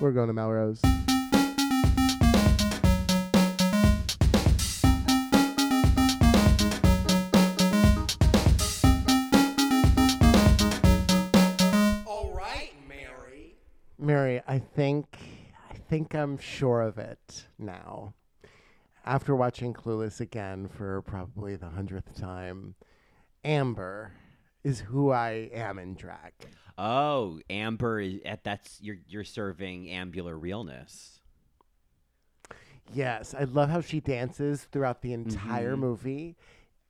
We're going to Melrose. All right, Mary. Mary, I think I think I'm sure of it now. After watching Clueless again for probably the hundredth time, Amber is who I am in drag. Oh, Amber is at that's you're you're serving ambular realness. Yes, I love how she dances throughout the entire Mhm. movie.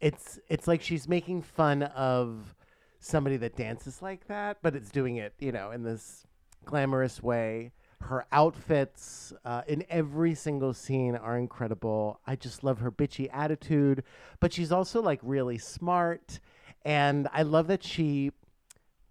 It's it's like she's making fun of somebody that dances like that, but it's doing it, you know, in this glamorous way. Her outfits uh, in every single scene are incredible. I just love her bitchy attitude, but she's also like really smart. And I love that she,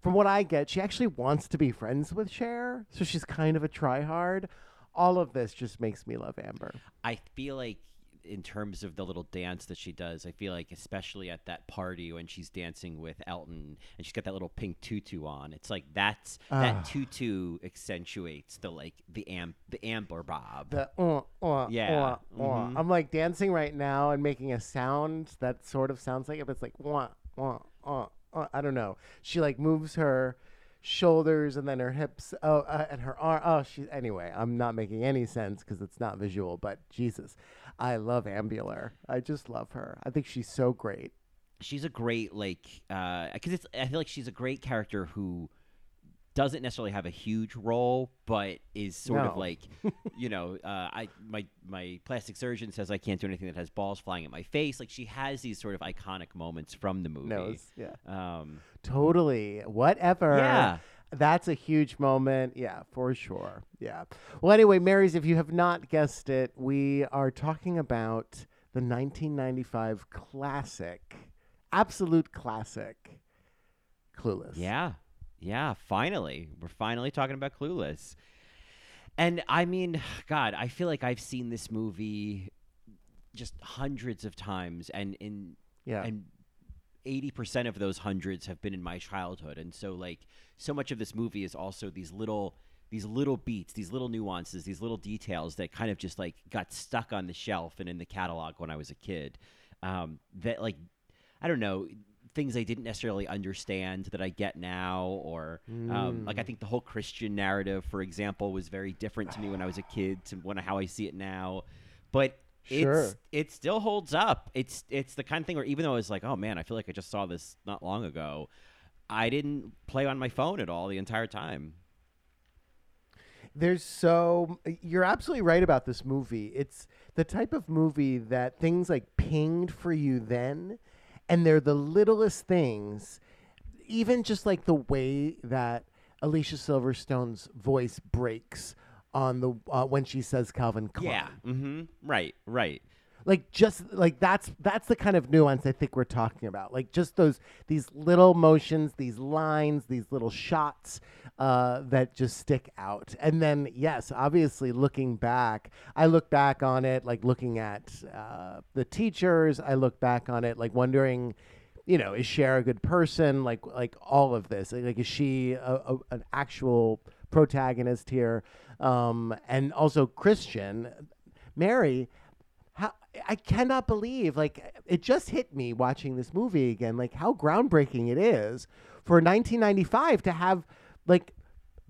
from what I get, she actually wants to be friends with Cher. So she's kind of a tryhard. All of this just makes me love Amber. I feel like in terms of the little dance that she does, I feel like especially at that party when she's dancing with Elton and she's got that little pink tutu on. It's like that's Ah. that tutu accentuates the like the am the amber bob. The uh, uh, Yeah, uh, uh. mhm. I'm like dancing right now and making a sound that sort of sounds like if it's like wah, wah, uh, uh. I don't know. She like moves her shoulders and then her hips oh uh, and her arm oh she anyway i'm not making any sense because it's not visual but jesus i love ambular i just love her i think she's so great she's a great like because it's I feel like she's a great character who doesn't necessarily have a huge role, but is sort of like, you know, uh, I my my plastic surgeon says I can't do anything that has balls flying at my face. Like she has these sort of iconic moments from the movie. Nose, yeah Um, Totally. Whatever. Yeah. That's a huge moment. Yeah, for sure. Yeah. Well, anyway, Marys, if you have not guessed it, we are talking about the 1995 classic, absolute classic, Clueless. Yeah. Yeah, finally. We're finally talking about Clueless. And I mean, God, I feel like I've seen this movie just hundreds of times and in Yeah. and 80% of those hundreds have been in my childhood. And so like so much of this movie is also these little these little beats, these little nuances, these little details that kind of just like got stuck on the shelf and in the catalog when I was a kid. Um, that like I don't know things I didn't necessarily understand that I get now, or um, like I think the whole Christian narrative, for example, was very different to me when I was a kid to when how I see it now. But Sure. it's it still holds up. It's it's the kind of thing where even though I was like, oh man, I feel like I just saw this not long ago, I didn't play on my phone at all the entire time. There's so you're absolutely right about this movie. It's the type of movie that things like pinged for you then, and they're the littlest things, even just like the way that Alicia Silverstone's voice breaks on the uh, when she says Calvin Klein. Yeah. Mm-hmm. Right. Right. Like just like that's that's the kind of nuance I think we're talking about. Like just those these little motions, these lines, these little shots uh, that just stick out. And then yes, obviously looking back, I look back on it like looking at uh, the teachers. I look back on it like wondering. You know, is Cher a good person? Like, like all of this. Like, is she a, a, an actual protagonist here? Um, and also Christian, Mary how I cannot believe like it just hit me watching this movie again like how groundbreaking it is for 1995 to have like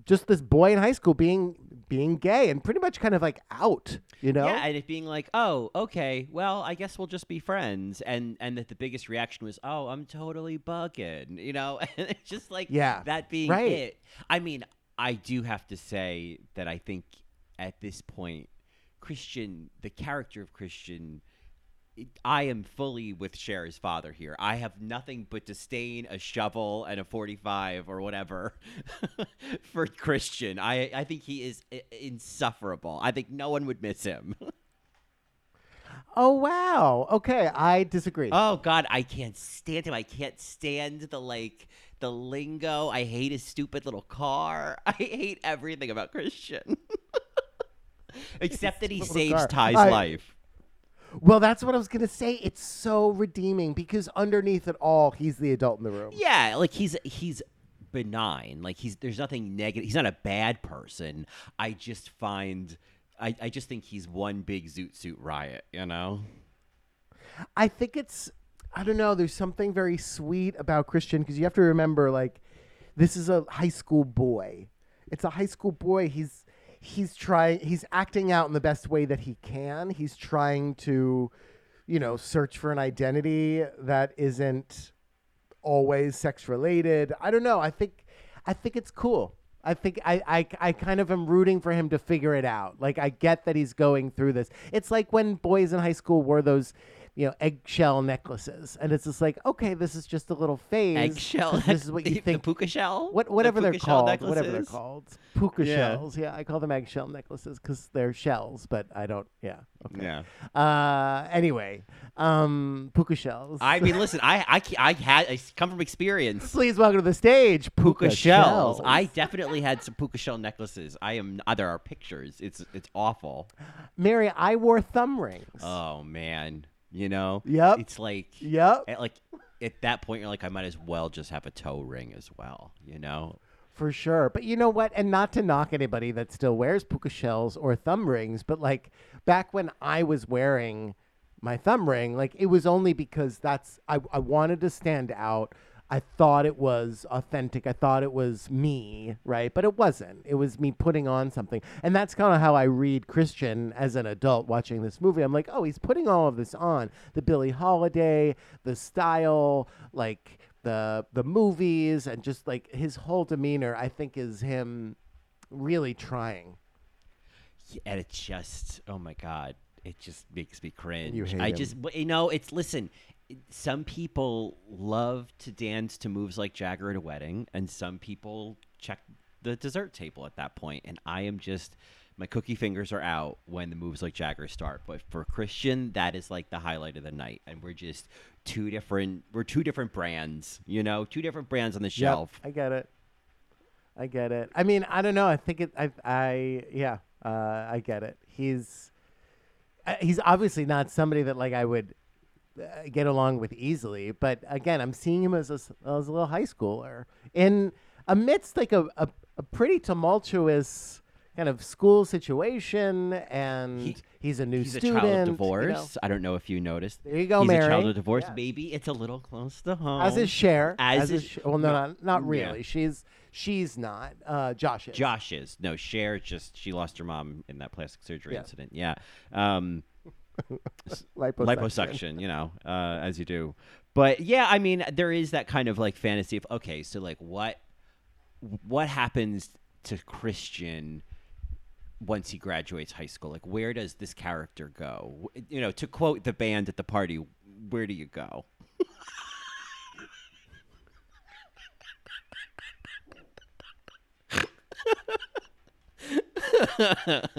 just this boy in high school being being gay and pretty much kind of like out you know Yeah, and it being like, oh, okay, well, I guess we'll just be friends, and and that the biggest reaction was, oh, I'm totally bugging, you know, and it's just like, Yeah, that being right. it. I mean, I do have to say that I think at this point, Christian, the character of Christian. I am fully with Cher's father here. I have nothing but disdain, a shovel, and a 45 or whatever for Christian. I, I think he is insufferable. I think no one would miss him. oh wow okay i disagree Oh God, I can't stand him. I can't stand the like the lingo. I hate his stupid little car. I hate everything about Christian. Except that he saves. Ty's I- life. well that's what i was gonna say it's so redeeming because underneath it all he's the adult in the room Yeah, like he's he's benign. Like he's there's nothing negative. He's not a bad person. I just find I, I just think he's one big zoot suit riot, you know? I think it's I don't know. There's something very sweet about Christian because you have to remember, like, this is a high school boy. It's a high school boy. He's he's trying. He's acting out in the best way that he can. He's trying to, you know, search for an identity that isn't always sex related. I don't know. I think I think it's cool. I think I, I, I kind of am rooting for him to figure it out. Like I get that he's going through this. It's like when boys in high school wore those you know, eggshell necklaces, and it's just like, okay, this is just a little phase. Eggshell. This is what you the think. puka shell. What, The whatever they're puka shell called, whatever they're called, puka Yeah. shells. Yeah, I call them eggshell necklaces because they're shells, but I don't. Yeah. Okay. Yeah. Uh. Anyway, um, puka shells. I mean, listen, I I, I had I come from experience. Please welcome to the stage, puka, Puka shells. I definitely had some puka shell necklaces. I am. Uh, there are pictures. It's it's awful. Mary, I wore thumb rings. Oh man, you know. Yep. It's like yep, at like at that point you're like I might as well just have a toe ring as well. You know. for sure. But you know what? And not to knock anybody that still wears puka shells or thumb rings, but like back when I was wearing my thumb ring, like it was only because that's I, I wanted to stand out. I thought it was authentic. I thought it was me, right? But it wasn't. It was me putting on something. And that's kind of how I read Christian as an adult watching this movie. I'm like, oh, he's putting all of this on. The Billie Holiday, the style, like the the movies and just like his whole demeanor, I think is him really trying. Yeah, and it just oh my god it just makes me cringe You hate i him. just you know it's listen some people love to dance to moves like jagger at a wedding and some people check the dessert table at that point. and i am just my cookie fingers are out when the moves like jagger start but for christian that is like the highlight of the night and we're just two different we're two different brands you know two different brands on the Yep, shelf I get it. I get it. I mean, I don't know. I think it. I. I. Yeah. Uh, I get it. He's. Uh, he's obviously not somebody that like I would get along with easily. But again, I'm seeing him as a, as a little high schooler in amidst like a, a, a pretty tumultuous kind of school situation, and He- he's a new He's student. a child of you know. divorce. I don't know if you noticed. There you go, He's Mary. a child of divorce. Yes. Maybe it's a little close to home. As is Cher. As is is- Sh- well, no, no, not, not yeah. really. She's she's not. Uh, Josh is. Josh is no Cher. Just she lost her mom in that plastic surgery Yeah. incident. Yeah, um, liposuction. liposuction. You know, uh, as you do. But yeah, I mean, there is that kind of like fantasy of okay, so like what what happens to Christian once he graduates high school? Like, where does this character go? You know, to quote the band at the party, where do you go?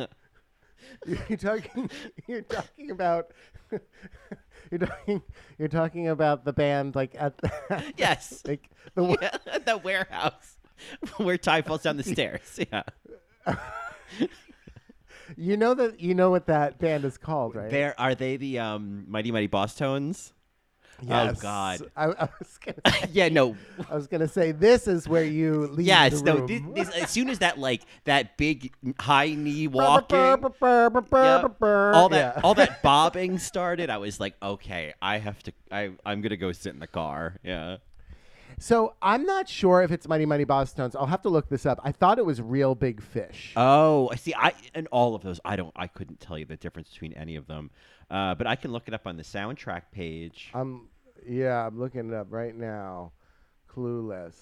You're talking. You're talking about. You're talking. You're talking about the band, like at the, Yes. like the Yeah, the warehouse where Ty falls down the stairs. Yeah. You know that you know what that band is called, right? There are they the um Mighty Mighty Bosstones? Oh, yes. Oh God. I, I was gonna. yeah, no. I was gonna say this is where you leave Yes, the no. room. This, this, as soon as that like that big mm, high knee walking, yeah, all all that all that bobbing started, I was like, okay, I have to. I I'm gonna go sit in the car. Yeah. So I'm not sure if it's Mighty Mighty Bosstones. I'll have to look this up. I thought it was Real Big Fish. Oh, I see. I and all of those. I don't. I couldn't tell you the difference between any of them, uh, but I can look it up on the soundtrack page. I'm yeah, I'm looking it up right now. Clueless.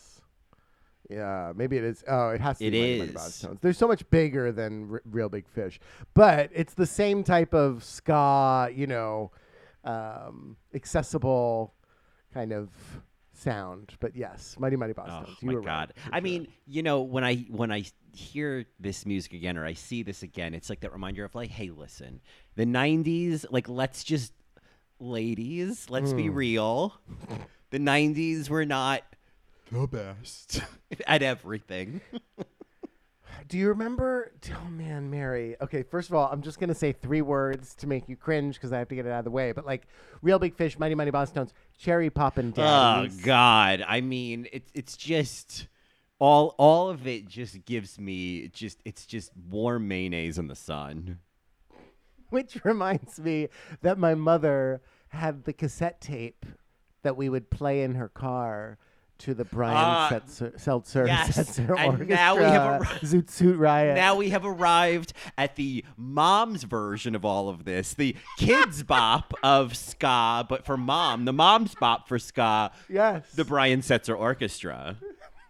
Yeah, maybe it is. Oh, it has to It be Mighty Mighty is. Bosstones. They're so much bigger than R- Real Big Fish, but it's the same type of ska, you know, um, accessible kind of sound. But yes, Mighty Mighty Boss Oh Tones. You my were god! right, I sure. mean, you know, when I when I hear this music again or I see this again, it's like that reminder of like, hey, listen, the '90s. Like, let's just, ladies, let's Hmm. be real. The '90s were not the best at everything. Do you remember? Oh man, Mary. Okay, first of all, I'm just gonna say three words to make you cringe because I have to get it out of the way. But like, Real Big Fish, Mighty Mighty Bosstones, Cherry Poppin' Oh God! I mean, it's it's just all all of it just gives me just it's just warm mayonnaise in the sun. Which reminds me that my mother had the cassette tape that we would play in her car to the Brian Ah, Setzer, Seltzer yes, Setzer and Orchestra. now we have a- Zoot Suit Riot. Now we have arrived at the mom's version of all of this, the kids bop of ska, but for mom, the mom's bop for ska, yes. the Brian Setzer Orchestra.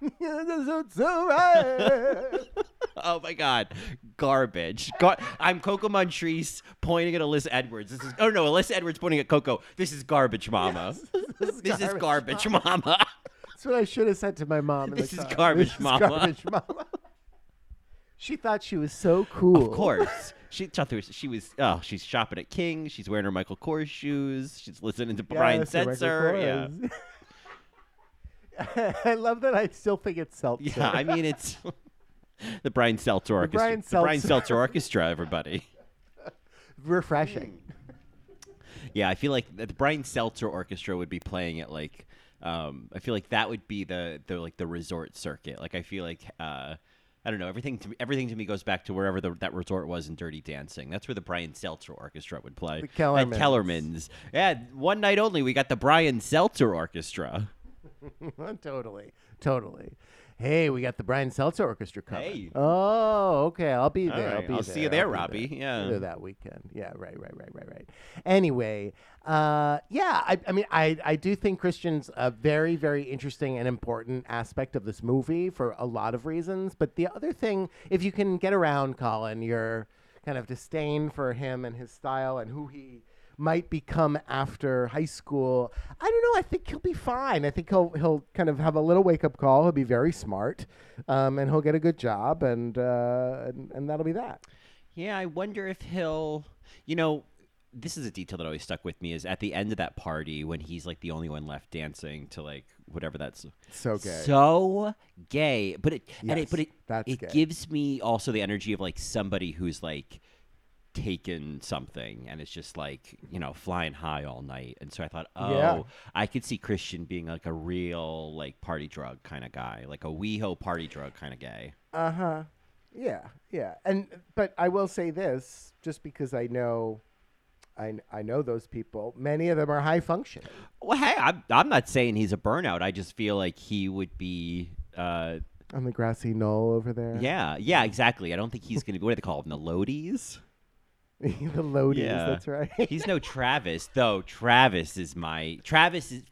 Zoot Suit Riot. Oh my God, garbage! Gar- I'm Coco Montrese pointing at Alyssa Edwards. This is oh no, Alyssa Edwards pointing at Coco. This is garbage, Mama. this is garbage, Mama. That's what I should have said to my mom. In This the is car. garbage, This is Mama. Garbage mama. She thought she was so cool. Of course, she thought there was, she was. Oh, she's shopping at King. She's wearing her Michael Kors shoes. She's listening to Brian Yes, the Setzer. Yeah. I love that. I still think it's Seltzer. Yeah, I mean it's the Brian Seltzer Orchestra. Brian the Brian Seltzer. Seltzer Orchestra, everybody. refreshing. Hmm. Yeah, I feel like the Brian Seltzer Orchestra would be playing at like um I feel like that would be the the like the resort circuit. Like I feel like uh I don't know. Everything to me, everything to me goes back to wherever the, that resort was in Dirty Dancing. That's where the Brian Seltzer Orchestra would play. The At Kellermans. Kellerman's. Yeah, one night only. We got the Brian Seltzer Orchestra. totally, totally. Hey, we got the Brian Seltzer Orchestra coming. Hey. Oh, okay. I'll be All there. I'll right, be I'll there. see you there, I'll be Robbie. Yeah. That weekend. Yeah, right, right, right, right, right. Anyway, uh, yeah, I, I mean, I, I do think Christian's a very, very interesting and important aspect of this movie for a lot of reasons. But the other thing, if you can get around Colin, your kind of disdain for him and his style and who he might become after high school. I don't know. I think he'll be fine. I think he'll he'll kind of have a little wake up call. He'll be very smart, um, and he'll get a good job, and, uh, and and that'll be that. Yeah, I wonder if he'll. You know, this is a detail that always stuck with me. Is at the end of that party when he's like the only one left dancing to like whatever that's So gay. so gay. But it and it but it that's it gay. gives me also the energy of like somebody who's like taken something and it's just like you know flying high all night and so i thought oh Yeah. i could see christian being like a real like party drug kind of guy like a weho party drug kind of guy Uh huh. Yeah, yeah. And but I will say this, just because I know, I I know those people. Many of them are high functioning. Well, hey, I'm, I'm not saying he's a burnout. I just feel like he would be. Uh, On the grassy knoll over there. yeah, yeah, exactly. I don't think he's going to be. What do they call him? The Loadies? the Loadies. Yeah. That's right. He's no Travis, though. Travis is my. Travis is.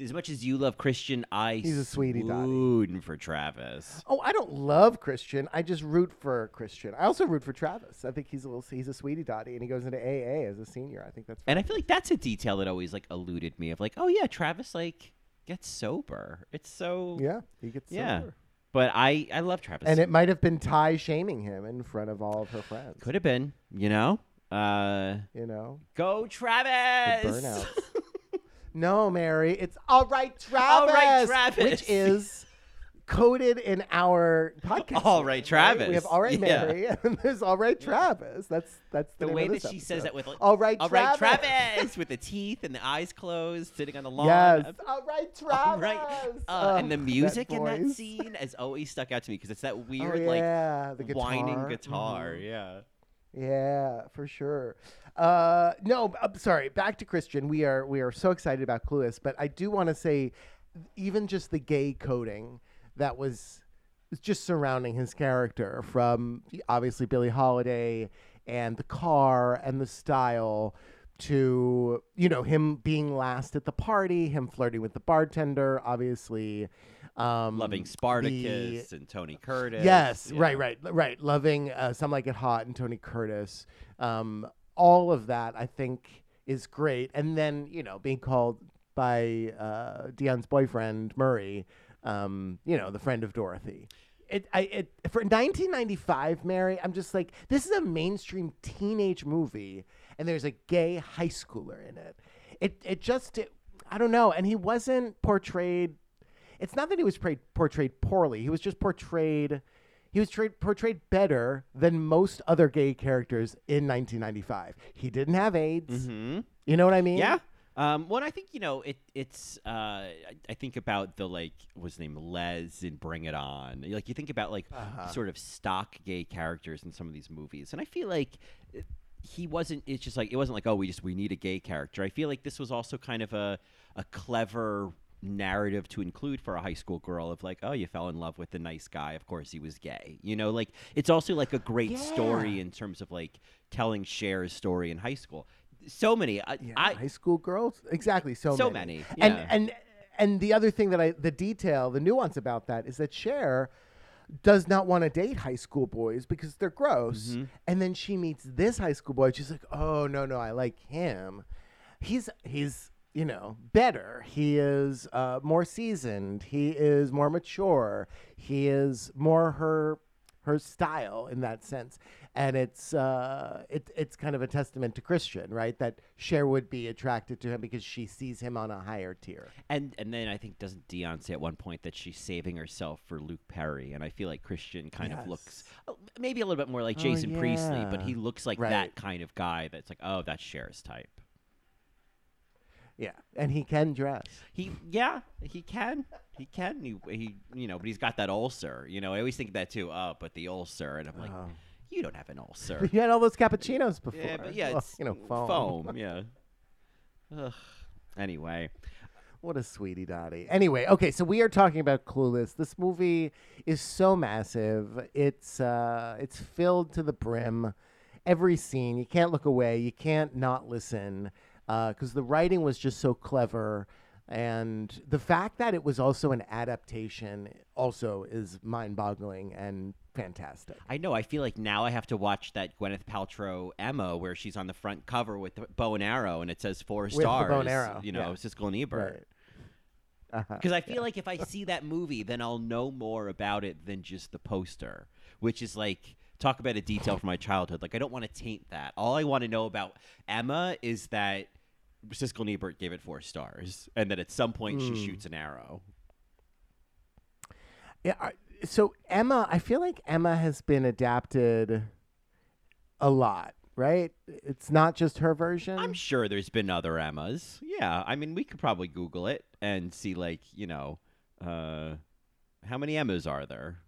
As much as you love Christian, I He's a sweetie swoon for Travis. Oh, I don't love Christian. I just root for Christian. I also root for Travis. I think he's a little he's a sweetie dotty, and he goes into AA as a senior. I think that's And I feel like that's a detail that always like eluded me of like, oh yeah, Travis like gets sober. It's so yeah. He gets yeah. sober. But I I love Travis. and it might have been Ty shaming him in front of all of her friends. could have been, you know. Uh, you know go the Travis. burnout. no, Mary, it's all right, Travis. All right, Travis. which is coded in our podcast. All right, Travis. We have all right, Yeah. Mary, and there's all right, Travis. That's that's the, the way that she says that with like, all right, all Travis. right, Travis, with the teeth and the eyes closed, sitting on the lawn. Yes, all right, Travis. All right. Uh, and the Oh, music in that scene has always stuck out to me because it's that Oh, weird, yeah, the like, guitar. whining guitar. Mhm. Yeah. Yeah, for sure. Uh, no, I'm sorry. Back to Christian. We are we are so excited about Clueless, but I do want to say, even just the gay coding that was just surrounding his character, from obviously Billie Holiday and the car and the style to you know him being last at the party, him flirting with the bartender, obviously. Um, Loving the- Spartacus and Tony Curtis. Yes, right, right, right. Loving uh, Some Like It Hot and Tony Curtis. Um, all of that, I think, is great. And then, you know, being called by uh, Dionne's boyfriend, Murray, um, you know, the friend of Dorothy. It, I, it, for 1995, Mary, I'm just like, this is a mainstream teenage movie, and there's a gay high schooler in it. It, it just, it, I don't know. And he wasn't portrayed it's not that he was portrayed, portrayed poorly. He was just portrayed. He was tra- portrayed better than most other gay characters in 1995. He didn't have AIDS. hmm You know what I mean? Yeah. Um, well, I think you know it. It's uh, I, I think about the like what's his name Les and Bring It On. Like you think about like Uh-huh. sort of stock gay characters in some of these movies, and I feel like he wasn't. It's just like it wasn't like oh we just we need a gay character. I feel like this was also kind of a a clever narrative to include for a high school girl of like oh you fell in love with the nice guy of course he was gay you know like it's also like a great story in terms of like telling Cher's story in high school so many I, Yeah, I high school girls. Exactly. So, So many. many, And and and the other thing that I the detail, the nuance about that is that Cher does not want to date high school boys because they're gross. Mm-hmm. And then she meets this high school boy. She's like, "Oh no, no, I like him. He's he's you know better. He is uh, more seasoned. He is more mature. He is more her." her style in that sense and it's uh it, it's kind of a testament to christian right that Cher would be attracted to him because she sees him on a higher tier And and then I think doesn't Dionne say at one point that she's saving herself for Luke Perry, and I feel like Christian kind of looks maybe a little bit more like Oh, Jason Priestley, but he looks like Right. that kind of guy. That's like, oh, that's Cher's type. Yeah and he can dress He, yeah, he can, he can. He, he, you know, but he's got that ulcer. You know, I always think of that too. Oh, but the ulcer, and I'm like, Oh. you don't have an ulcer. you had all those cappuccinos before yeah, but yeah, Well, it's you know foam. foam yeah. Ugh. Anyway, What a sweetie dottie. Anyway, okay, so we are talking about Clueless. This movie is so massive. It's uh it's filled to the brim. Every scene, you can't look away. You can't not listen because the writing was just so clever, and the fact that it was also an adaptation also is mind-boggling and fantastic. I know. I feel like now I have to watch that Gwyneth Paltrow Emma where she's on the front cover with the bow and arrow and it says four the stars. bow and arrow, You know, yeah. Siskel and Ebert. Right. Uh-huh. Because I feel like if I see that movie, then I'll know more about it than just the poster, which is like talk about a detail from my childhood. Like I don't want to taint that. All I want to know about Emma is that Siskel and Ebert gave it four stars, and that at some point Hmm. she shoots an arrow. Yeah. I- So Emma, I feel like Emma has been adapted a lot, right? It's not just her version. I'm sure there's been other Emmas. Yeah, I mean we could probably Google it and see like you know, uh, how many Emmas are there?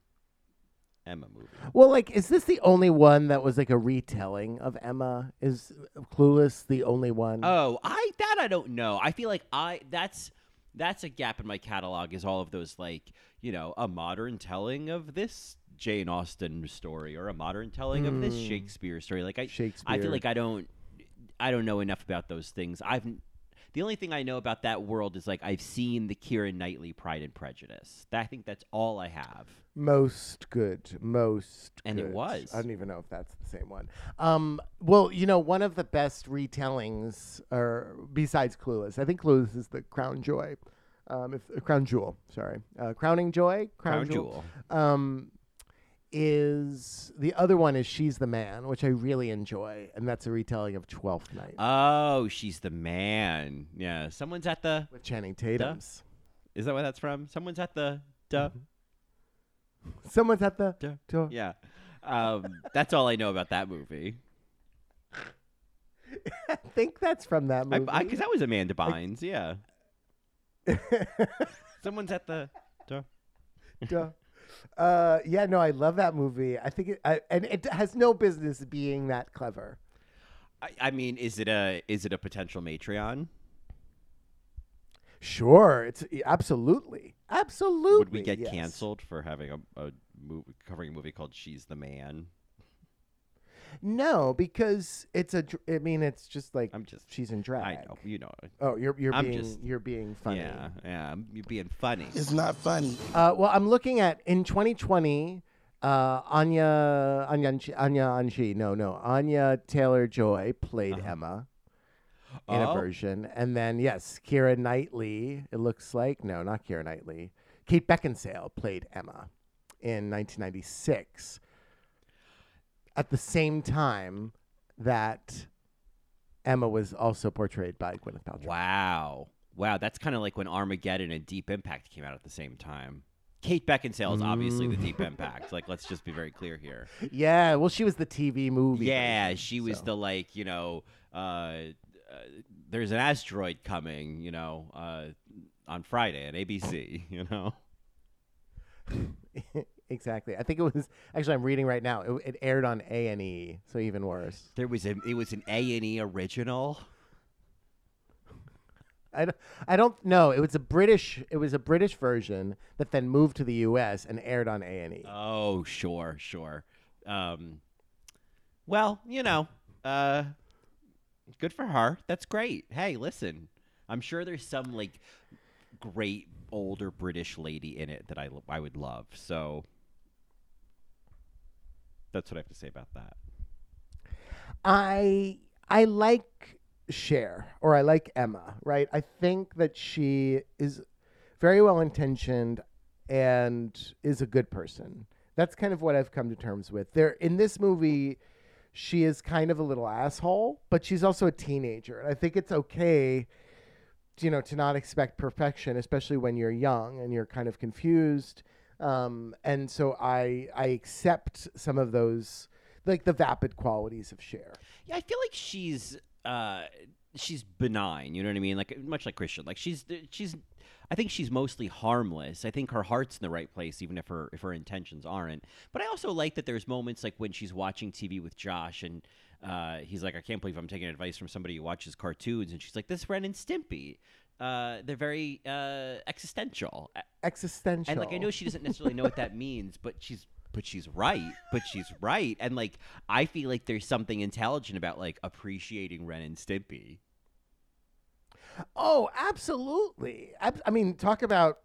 Emma movie. well, like, is this the only one that was like a retelling of Emma? Is Clueless the only one? Oh, I that I don't know. I feel like I that's that's a gap in my catalog. Is all of those like you know a modern telling of this Jane Austen story or a modern telling of this hmm. Shakespeare story? Like I Shakespeare. I feel like I don't I don't know enough about those things. I've the only thing I know about that world is like I've seen the Kira Knightley Pride and Prejudice. I think that's all I have. Most good, most. And it was. I don't even know if that's the same one. Um, well, you know, one of the best retellings, or besides Clueless, I think Clueless is the Crown Joy. Um, if uh, Crown Jewel, sorry, uh, Crowning Joy, Crown Jewel. um, is the other one is She's the Man, which I really enjoy, and that's a retelling of Twelfth Night Oh, she's the man. Yeah, someone's at the. with Channing Tatum's. Is that where that's from? Someone's at the. Duh. Someone's at the Duh. door. Yeah. Um, that's all I know about that movie. I think that's from that movie. Because that was Amanda Bynes. Yeah. Someone's at the. Duh. Duh. Uh, yeah, no, I love that movie. I think it, I, and it has no business being that clever. I, I mean, is it a is it a potential Matreon? Sure, it's absolutely, absolutely. Would we get yes. canceled for having a, a movie covering a movie called She's the Man? No, because it's a. I mean, it's just like I'm just. she's in drag. I know. You know. Oh, you're you're I'm being just- you're being funny. Yeah. Yeah. You're being funny. It's not funny. Uh, well, I'm looking at in 2020, uh, Anya Anya Anchi- Anya Anshi, no, no, Anya Taylor Joy played Emma in a Oh. version, and then yes, Kira Knightley. It looks like no, not Kira Knightley. Kate Beckinsale played Emma in 1996. At the same time that Emma was also portrayed by Gwyneth Paltrow. Wow. Wow. That's kind of like when Armageddon and Deep Impact came out at the same time. Kate Beckinsale is obviously the Mm. Deep Impact. Like, let's just be very clear here. Yeah, well, she was the TV movie. Yeah, she was so. the like, you know, uh, there's an asteroid coming, you know, uh, on Friday at ABC, you know. exactly. I think it was actually I'm reading right now. It, it aired on A and E, so even worse. There was a it was an A and E original. I don't, I don't know. It was a British. It was a British version that then moved to the U.S. and aired on A and E. Oh, sure, sure. Um, well, you know, uh, good for her. That's great. Hey, listen, I'm sure there's some like great older British lady in it that I I would love. So that's what I have to say about that. I I like Cher or I like Emma, right? I think that she is very well intentioned and is a good person. That's kind of what I've come to terms with. There in this movie, she is kind of a little asshole, but she's also a teenager. And I think it's okay you know to not expect perfection especially when you're young and you're kind of confused um, and so i i accept some of those like the vapid qualities of Cher. Yeah, I feel like she's uh she's benign. You know what I mean? Like much like Christian. Like she's she's. I think she's mostly harmless. I think her heart's in the right place, even if her if her intentions aren't. But I also like that there's moments like when she's watching TV with Josh and. Uh, he's like, I can't believe I'm taking advice from somebody who watches cartoons, and she's like, "This Ren and Stimpy." Uh, they're very uh, existential, Existential. and like I know she doesn't necessarily know what that means, but she's but she's right. But she's right, and like I feel like there's something intelligent about like appreciating Ren and Stimpy. Oh, absolutely. Ab- I mean, talk about.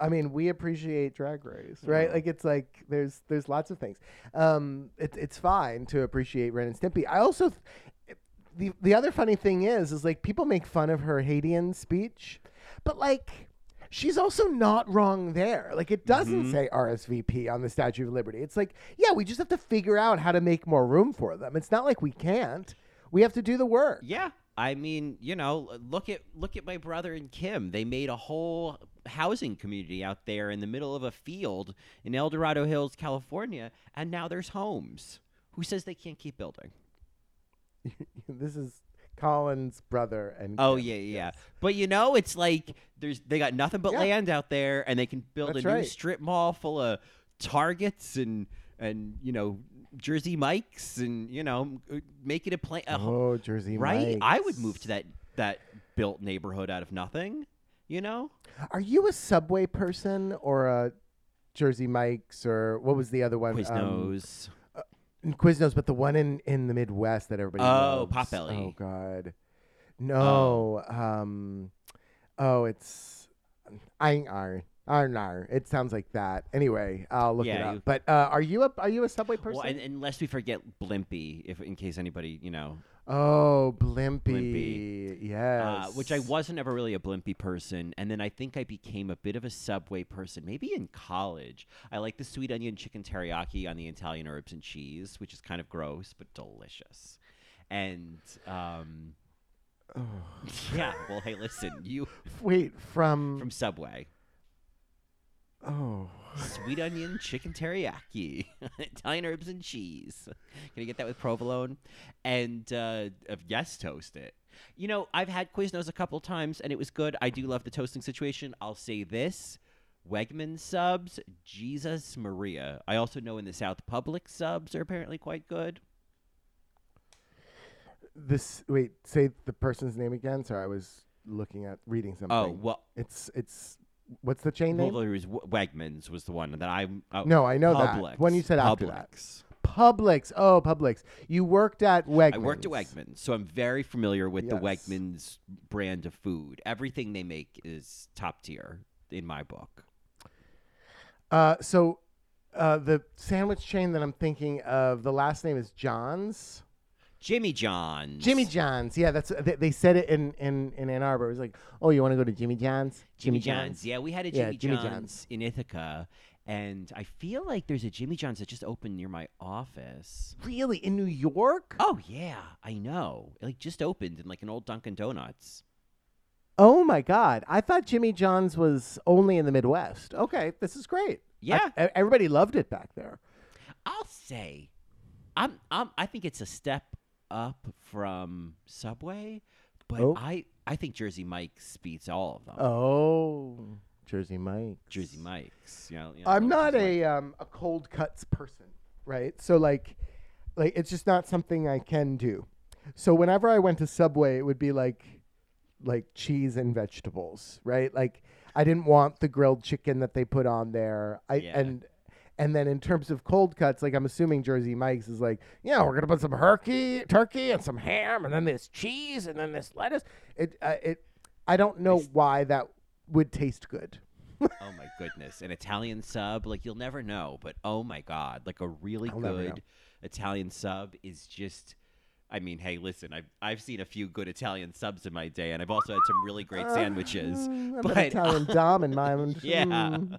I mean, we appreciate Drag Race, right? Mhm. Like, it's like there's there's lots of things. Um, it's it's fine to appreciate Ren and Stimpy. I also, th- the the other funny thing is, is like people make fun of her Haitian speech, but like. She's also not wrong there. Like it doesn't Mhm. say RSVP on the Statue of Liberty. It's like, yeah, we just have to figure out how to make more room for them. It's not like we can't. We have to do the work. Yeah, I mean, you know, look at look at my brother and Kim. They made a whole housing community out there in the middle of a field in El Dorado Hills, California, and now there's homes. Who says they can't keep building? this is Colin's brother and Oh Kim. yeah, yeah. But you know, it's like there's they got nothing but Yeah. land out there, and they can build That's a new strip mall full of Targets and and you know Jersey Mikes and you know m- make it a play. Oh, Jersey right? I would move to that that built neighborhood out of nothing. You know? Are you a Subway person or a Jersey Mike's or what was the other one? Um, Quiznos. Quiznos, but the one in in the Midwest that everybody Oh, loves. Potbelly. Oh God, no. Um, oh, it's I Arnar. It sounds like that. Anyway, I'll look it up. you- But uh, are you a are you a Subway person? well, and, unless we forget Blimpy, if in case anybody you know, oh, Blimpy. Yes. uh, which I wasn't ever really a Blimpy person, and then I think I became a bit of a Subway person, maybe in college. I like the sweet onion chicken teriyaki on the Italian herbs and cheese, which is kind of gross but delicious. And um, yeah, well, hey, listen, you Wait, from, from Subway. Oh. Sweet onion chicken teriyaki, Italian herbs and cheese. Can you get that with provolone? And uh, uh, yes, toast it. You know, I've had Quiznos a couple times, and it was good. I do love the toasting situation. I'll say this: Wegman subs, Jesus Maria. I also know in the South, Publix subs are apparently quite good. This wait, say the person's name again. Sorry, I was looking at reading something. Oh well, it's it's what's the chain name? well, there was W- Wegmans was the one that I. Oh, No, I know that. Publix. When you said after that. Publix. Publix. Oh, Publix. You worked at Wegmans. I worked at Wegmans, so I'm very familiar with the Yes. Wegmans brand of food. Everything they make is top tier in my book. Uh, so uh, the sandwich chain that I'm thinking of, the last name is John's. Jimmy John's. Jimmy John's. Yeah, that's they, they said it in, in in Ann Arbor. It was like, oh, you want to go to Jimmy John's? Jimmy John's. Yeah, we had a Yeah, Jimmy, Jimmy John's, John's. in Ithaca, and I feel like there's a Jimmy John's that just opened near my office. Really in New York? Oh yeah, I know. It, like just opened in like an old Dunkin' Donuts. Oh my God! I thought Jimmy John's was only in the Midwest. Okay, this is great. Yeah. e- everybody loved it back there. I'll say, I'm, I'm I think it's a step up from Subway, but Oh. I I think Jersey Mike's beats all of them. Oh, Jersey Mike. Jersey Mike's. You know, you know, I'm not a um, a cold cuts person, right? So like, like it's just not something I can do. So whenever I went to Subway, it would be like, like cheese and vegetables, right? Like I didn't want the grilled chicken that they put on there. I Yeah. and and then in terms of cold cuts, like I'm assuming Jersey Mike's is like, yeah, we're gonna put some turkey, turkey, and some ham, and then this cheese, and then this lettuce. It uh, it. I don't know why that would taste good. oh my goodness, an Italian sub, like you'll never know, but oh my god, like a really I'll good Italian sub is just. I mean, hey, listen, I've I've seen a few good Italian subs in my day, and I've also had some really great sandwiches. Mm, I'm but an Italian dom in my own. yeah. Mm.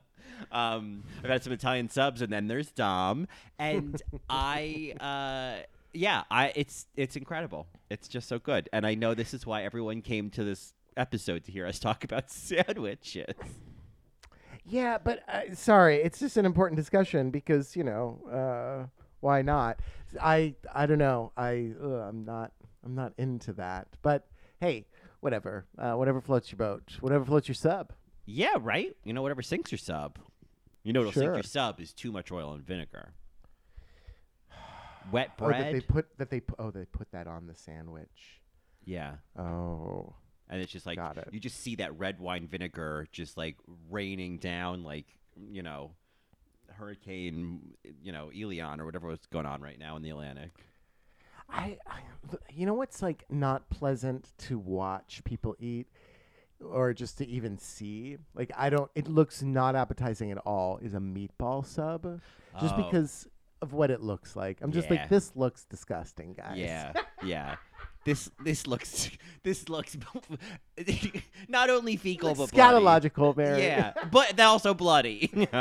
Um, I've had some Italian subs, and then there's Dom, and I, uh, yeah, I, it's it's incredible. It's just so good, and I know this is why everyone came to this episode to hear us talk about sandwiches. Yeah, but uh, sorry, it's just an important discussion because you know uh, why not? I I don't know. I uh, I'm not I'm not into that. But hey, whatever. Uh, whatever floats your boat. Whatever floats your sub. Yeah, right. You know, whatever sinks your sub. You know, what'll sink Sure. your sub is too much oil and vinegar. Wet Oh, that bread. they put that they pu- oh they put that on the sandwich. yeah. Oh, And it's just like Got it. you just see that red wine vinegar just like raining down, like you know, Hurricane, you know, Elion or whatever was going on right now in the Atlantic. I, I you know what's like not pleasant to watch people eat or just to even see like i don't it looks not appetizing at all is a meatball sub just Oh. because of what it looks like i'm just Yeah. like this looks disgusting guys Yeah, yeah. This this looks this looks not only fecal but bloody. scatological mary Yeah, but they're also bloody.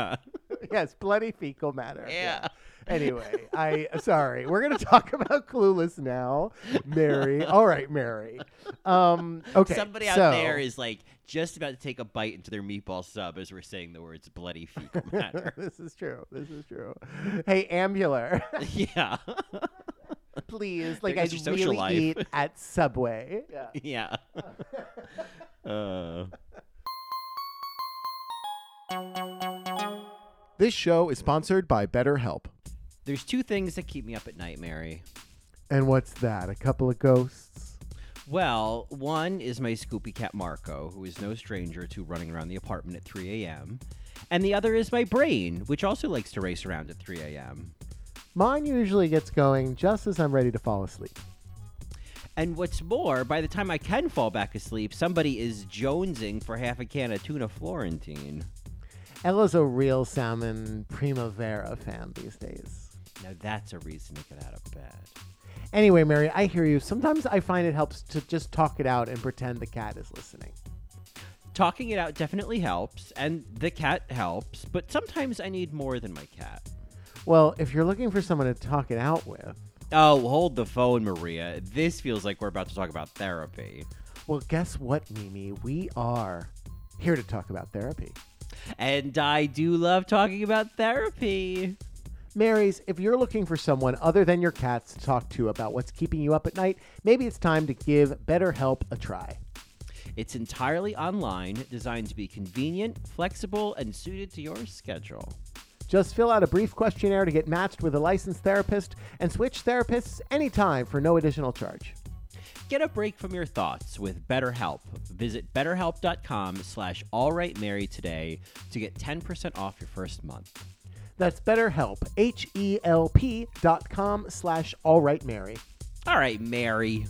yes bloody fecal matter Yeah. anyway i sorry we're gonna talk about clueless now mary all right mary um okay Somebody out so- there is like just about to take a bite into their meatball sub as we're saying the words bloody fecal matter. this is true. This is true. Hey, Ambular, yeah. please. Like, I goes your social really life. eat at Subway. Yeah. yeah. Uh, This show is sponsored by BetterHelp. there's two things that keep me up at night, Mary. And what's that? A couple of ghosts? Well, one is my Scoopy cat Marco, who is no stranger to running around the apartment at 3 a.m. And the other is my brain, which also likes to race around at 3 a.m. Mine usually gets going just as I'm ready to fall asleep. And what's more, by the time I can fall back asleep, somebody is jonesing for half a can of tuna Florentine. Ella's a real salmon primavera fan these days. Now that's a reason to get out of bed. Anyway, Mary, I hear you. Sometimes I find it helps to just talk it out and pretend the cat is listening. Talking it out definitely helps, and the cat helps, but sometimes I need more than my cat. Well, if you're looking for someone to talk it out with, Oh, hold the phone, Maria. This feels like we're about to talk about therapy. well, guess what, Mimi? We are here to talk about therapy. And I do love talking about therapy. Marys, if you're looking for someone other than your cats to talk to about what's keeping you up at night, maybe it's time to give BetterHelp a try. It's entirely online, designed to be convenient, flexible, and suited to your schedule. Just fill out a brief questionnaire to get matched with a licensed therapist and switch therapists anytime for no additional charge. Get a break from your thoughts with BetterHelp. Visit betterhelp.com slash alrightmary today to get 10% off your first month. That's BetterHelp, H-E-L-P dot com slash alrightmary. All right, Mary.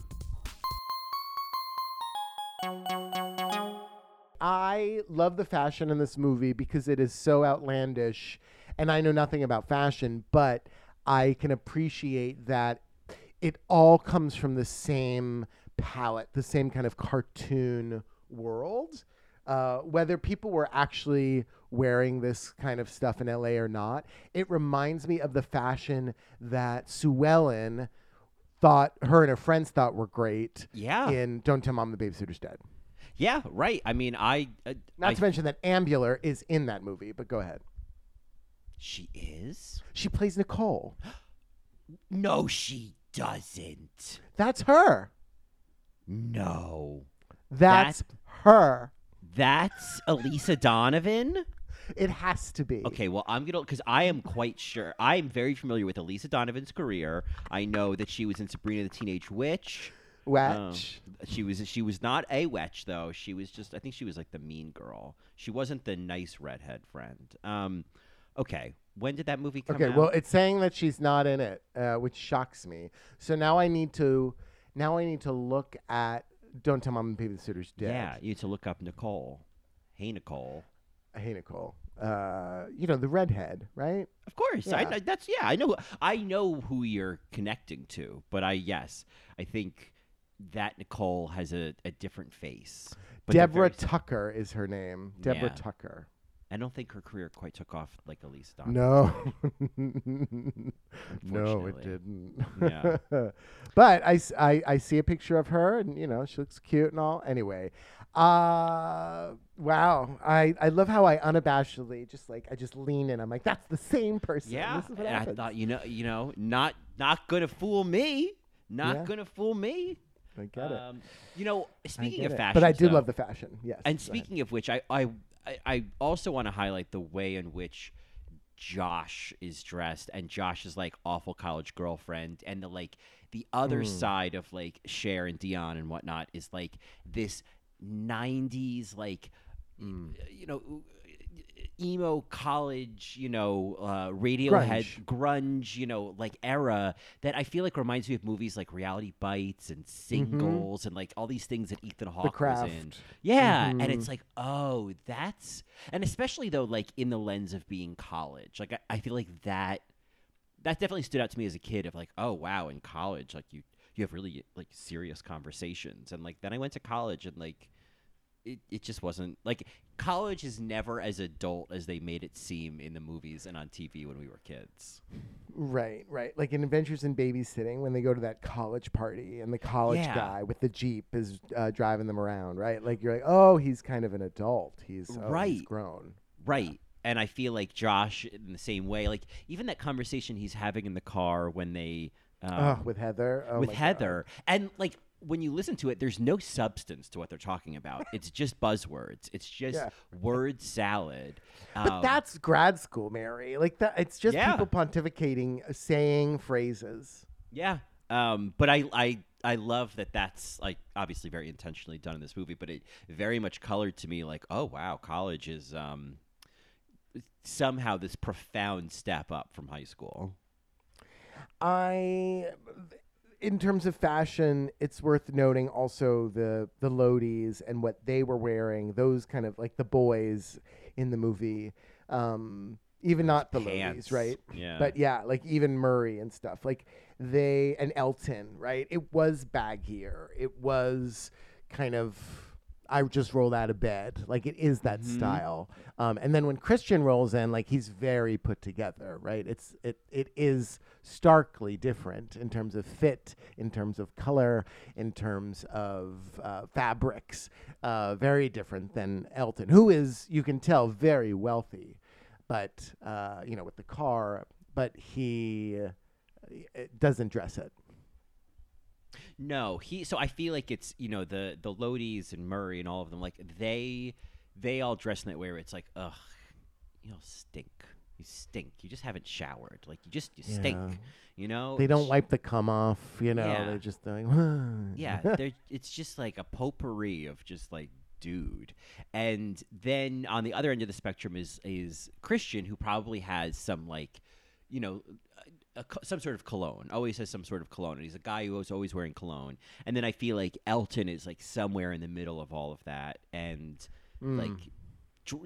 I love the fashion in this movie because it is so outlandish, and I know nothing about fashion, but I can appreciate that it all comes from the same palette, the same kind of cartoon world. Uh, whether people were actually wearing this kind of stuff in LA or not, it reminds me of the fashion that Sue Ellen thought her and her friends thought were great Yeah. in Don't Tell Mom the Babysitter's Dead. Yeah, right. I mean, I. Uh, Not I- to mention that Ambular is in that movie, but go ahead. She is? She plays Nicole. No, she doesn't. That's her. No. That's her. That's Elisa Donovan? It has to be. Okay, well, I'm gonna because I am quite sure. I am very familiar with Elisa Donovan's career. I know that she was in Sabrina the Teenage Witch. Um, Wetch. she was she was not a witch though. She was just I think she was like the mean girl. She wasn't the nice redhead friend. Um, okay, when did that movie come out? Okay, out? well, it's saying that she's not in it, uh, which shocks me. So now I need to, now I need to look at. Don't tell mom and babysitter's dead. yeah, you need to look up Nicole. Hey, Nicole. Hey Nicole. Uh, you know the redhead, right? Of course, Yeah. I- that's yeah. I know. I know who you're connecting to, but I yes, I think that Nicole has a, a different face. Deborah Tucker is her name. Deborah Yeah. Tucker. I don't think her career quite took off like Elisa Donovan. No, no, it didn't. Yeah. but I, I, I see a picture of her, and you know she looks cute and all. Anyway, uh, wow, I, I love how I unabashedly just like I just lean in. I'm like, that's the same person. Yeah, this is what and I thought you know, you know, not not gonna fool me. Not Yeah. gonna fool me. I get it. Um, you know, speaking of it. fashion, but I do though- love the fashion. Yes. And go ahead. speaking of which, I, I I- I also want to highlight the way in which Josh is dressed, and Josh's like awful college girlfriend, and the like the other Hmm. side of like Cher and Dionne and whatnot is like this '90s like Hmm. you know emo college you know uh radiohead Grunge. grunge you know like era that i feel like reminds me of movies like reality bites and singles and like all these things that ethan hawke was in yeah, and Mhm. it's like, oh, that's and especially though, like in the lens of being college, like I, I feel like that that definitely stood out to me as a kid. Of like, oh wow, in college, like you you have really like serious conversations, and like then I went to college and like it it just wasn't like college is never as adult as they made it seem in the movies and on TV when we were kids. Right, right. Like in Adventures in Babysitting, when they go to that college party and the college Yeah. guy with the jeep is uh, driving them around, right? Like you're like, oh, he's kind of an adult. He's oh, he's Right. grown. Right. And I feel like Josh in the same way, like even that conversation he's having in the car when they um, oh, with Heather. Oh with my God. Heather. And like when you listen to it, there's no substance to what they're talking about. it's just buzzwords. It's just Yeah. word salad. But Um, that's grad school, Mary. Like that. It's just Yeah. people pontificating, uh, saying phrases. yeah. Um, but I I I love that that's like obviously very intentionally done in this movie, but it very much colored to me like, oh wow, college is um somehow this profound step up from high school. I, in terms of fashion, it's worth noting also the the Loadies and what they were wearing. Those kind of like the boys in the movie. Um, even not the Pants, Loadies, right? Yeah. But yeah, like even Murray and stuff. Like they and Elton, right? It was baggier. It was kind of I just rolled out of bed. Like it is that Mm-hmm. style. Um, and then when Christian rolls in, like he's very put together, right? It's it it is starkly different in terms of fit, in terms of color, in terms of uh, fabrics. Uh, very different than Elton, who is you can tell very wealthy, but uh, you know with the car, but he uh, doesn't dress it. No, he. So I feel like it's you know the the Loadies and Murray and all of them like they they all dress in that way where it's like ugh, you know stink. You stink. You just haven't showered. Like you just you stink. You know. They don't wipe the cum off, you know. Yeah. They're just like, Yeah, they're, it's just like a potpourri of just like dude. And then on the other end of the spectrum is is Christian, who probably has some like, you know. A, some sort of cologne always has some sort of cologne and he's a guy who is always wearing cologne and then i feel like elton is like somewhere in the middle of all of that and hmm. like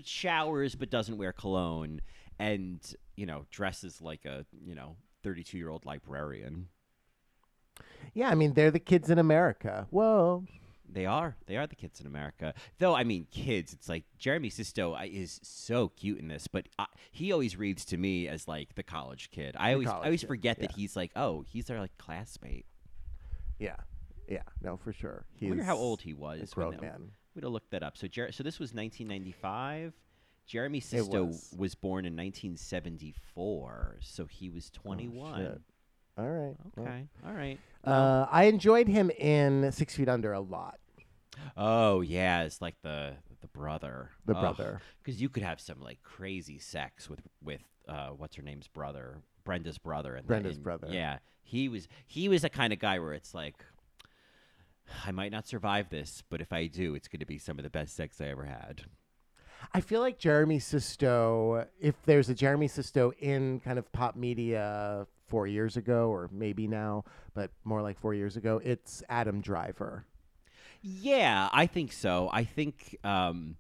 showers but doesn't wear cologne and you know dresses like a you know 32 year old librarian Yeah, I mean, they're the kids in America. Whoa. They are. They are the kids in America. Though, I mean, kids, it's like Jeremy Sisto uh, is so cute in this, but uh, he always reads to me as like the college kid. I always, I always kid, forget that he's like, oh, he's our like classmate. Yeah. Yeah, no, for sure. I wonder how old he was. grown that- man. We'd have looked that up. So, Jer- so this was 1995. Jeremy Sisto was. was. born in 1974, so he was 21. Oh. All right. well, Okay. All right. Uh, I enjoyed him in Six Feet Under a lot. Oh yeah, it's like the the brother. The brother. Because you could have some like crazy sex with with uh, what's her name's brother, Brenda's brother. And Brenda's brother. Yeah, he was he was the kind of guy where it's like, I might not survive this, but if I do, it's going to be some of the best sex I ever had. I feel like Jeremy Sisto, if there's a Jeremy Sisto in kind of pop media four years ago, or maybe now, but more like four years ago, it's Adam Driver. Yeah, I think so. I think um,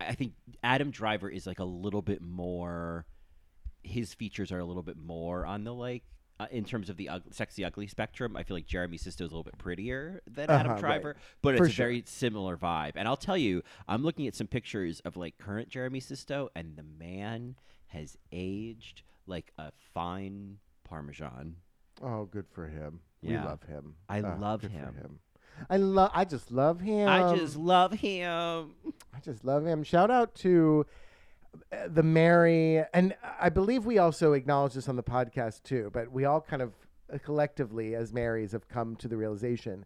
I think Adam Driver is like a little bit more. His features are a little bit more on the like uh, in terms of the ug- sexy ugly spectrum. I feel like Jeremy Sisto is a little bit prettier than Adam Uh-huh, right. Driver, but For it's a sure. very similar vibe. And I'll tell you, I'm looking at some pictures of like current Jeremy Sisto, and the man has aged like a fine Parmesan. Oh, good for him. Yeah. We love him. I Ah, love for him. I love. I just love him. I just love him. I just love him. Shout out to uh, the Mary, and I believe we also acknowledge this on the podcast too. But we all kind of uh, collectively, as Marys, have come to the realization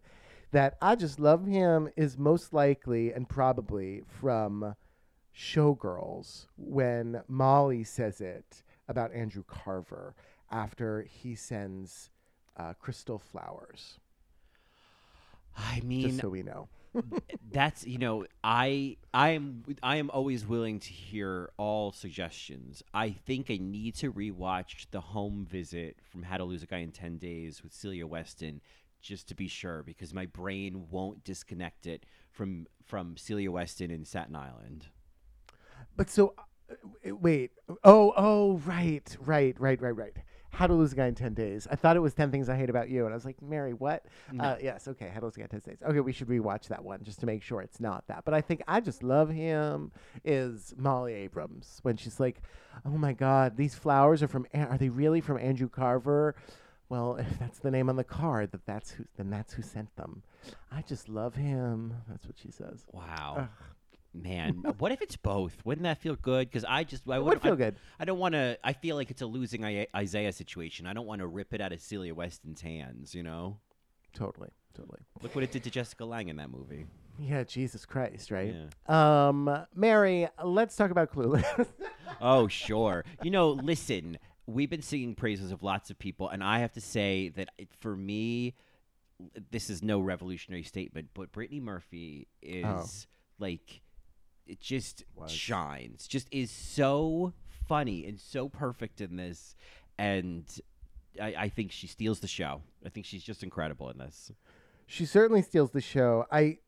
that I just love him is most likely and probably from Showgirls when Molly says it about Andrew Carver after he sends uh, crystal flowers. I mean, Just so we know. that's you know i i am i am always willing to hear all suggestions i think i need to rewatch the home visit from how to lose a guy in 10 days with celia weston just to be sure because my brain won't disconnect it from from celia weston in staten island But so, uh, wait. Oh, oh, right, right, right, right, right. How to lose a guy in 10 days. I thought it was 10 things I hate about you. And I was like, Mary, what? Uh, yes, okay. How to lose a guy in 10 days. Okay, we should rewatch that one just to make sure it's not that. But I think I just love him is Molly Abrams when she's like, oh my God, these flowers are from, An- are they really from Andrew Carver? Well, if that's the name on the card, that that's who, then that's who sent them. I just love him. That's what she says. wow man what if it's both wouldn't that feel good because i just i would feel I- good. I don't want to. I feel like it's a losing I- Isaiah situation. I don't want to rip it out of Celia Weston's hands. You know, Totally, totally. look what it did to Jessica Lange in that movie. Yeah, Jesus Christ, right? Yeah. Um, Mary, let's talk about Clueless. Oh, sure. You know, listen, we've been singing praises of lots of people, and I have to say that it- for me, this is no revolutionary statement, but Brittany Murphy is like, it just Was. shines, just is so funny and so perfect in this, and. I, I think she steals the show. I think she's just incredible in this. she certainly steals the show. I,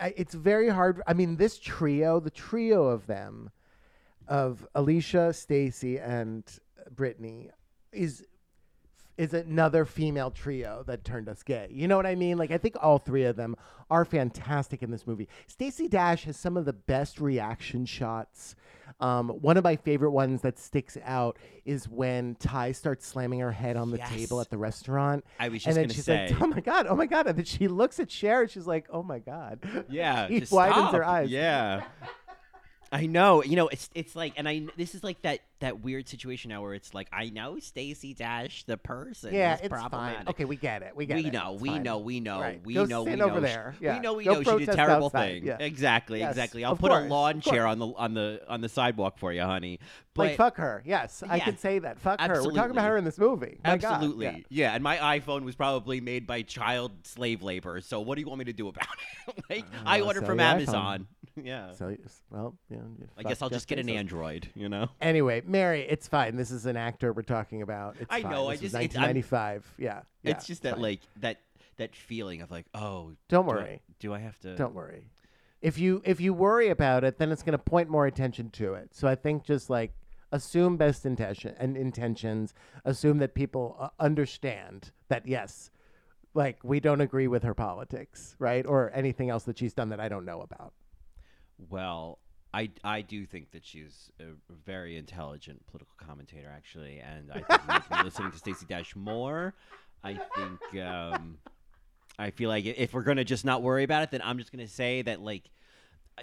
I, it's very hard. I mean, this trio, the trio of them, of Alicia, Stacy, and Brittany, is is another female trio that turned us gay. You know what I mean? Like I think all three of them are fantastic in this movie. Stacey Dash has some of the best reaction shots. Um, one of my favorite ones that sticks out is when Tai starts slamming her head on the table at the restaurant. I was and just then gonna she's say. like, "Oh my god, oh my god!" And then she looks at Cher and she's like, "Oh my god." Yeah, she just widens her eyes. Yeah. I know. You know, it's it's like, and I this is like that that weird situation now where it's like I know Stacy Dash the person. Yeah, is it's fine. Okay, we get it. We get we it. know, It's we fine. know, we know, Right. we Go know, we over know. there. Yeah. We know, we Go know. She did terrible outside. thing. Yeah. Exactly, Yes, exactly. I'll of put course, a lawn chair on the on the on the sidewalk for you, honey. But Like fuck her. Yes, I can say that. Fuck her. We're talking about her in this movie. My. Absolutely, Yeah. yeah. And my iPhone was probably made by child slave labor. So what do you want me to do about it? like I Uh, ordered from your iPhone. Yeah. So well, yeah. I guess I'll Jeff just get an Bezos. Android. You know. Anyway, Mary, it's fine. This is an actor we're talking about. It's I fine. know, I This was just- it's- I'm- 1995. yeah, yeah, it's just that fine. like that that feeling of like oh Don't do I- worry. do I have to Don't worry. If you if you worry about it, then it's going to point more attention to it. So I think just like assume best intention and intentions. Assume that people uh, understand that yes, like we don't agree with her politics, right, or anything else that she's done that I don't know about. Well I, I do think that she's a very intelligent political commentator actually and I think listening to Stacey Dash more. I think um, I feel like if we're gonna just not worry about it then I'm just gonna say that like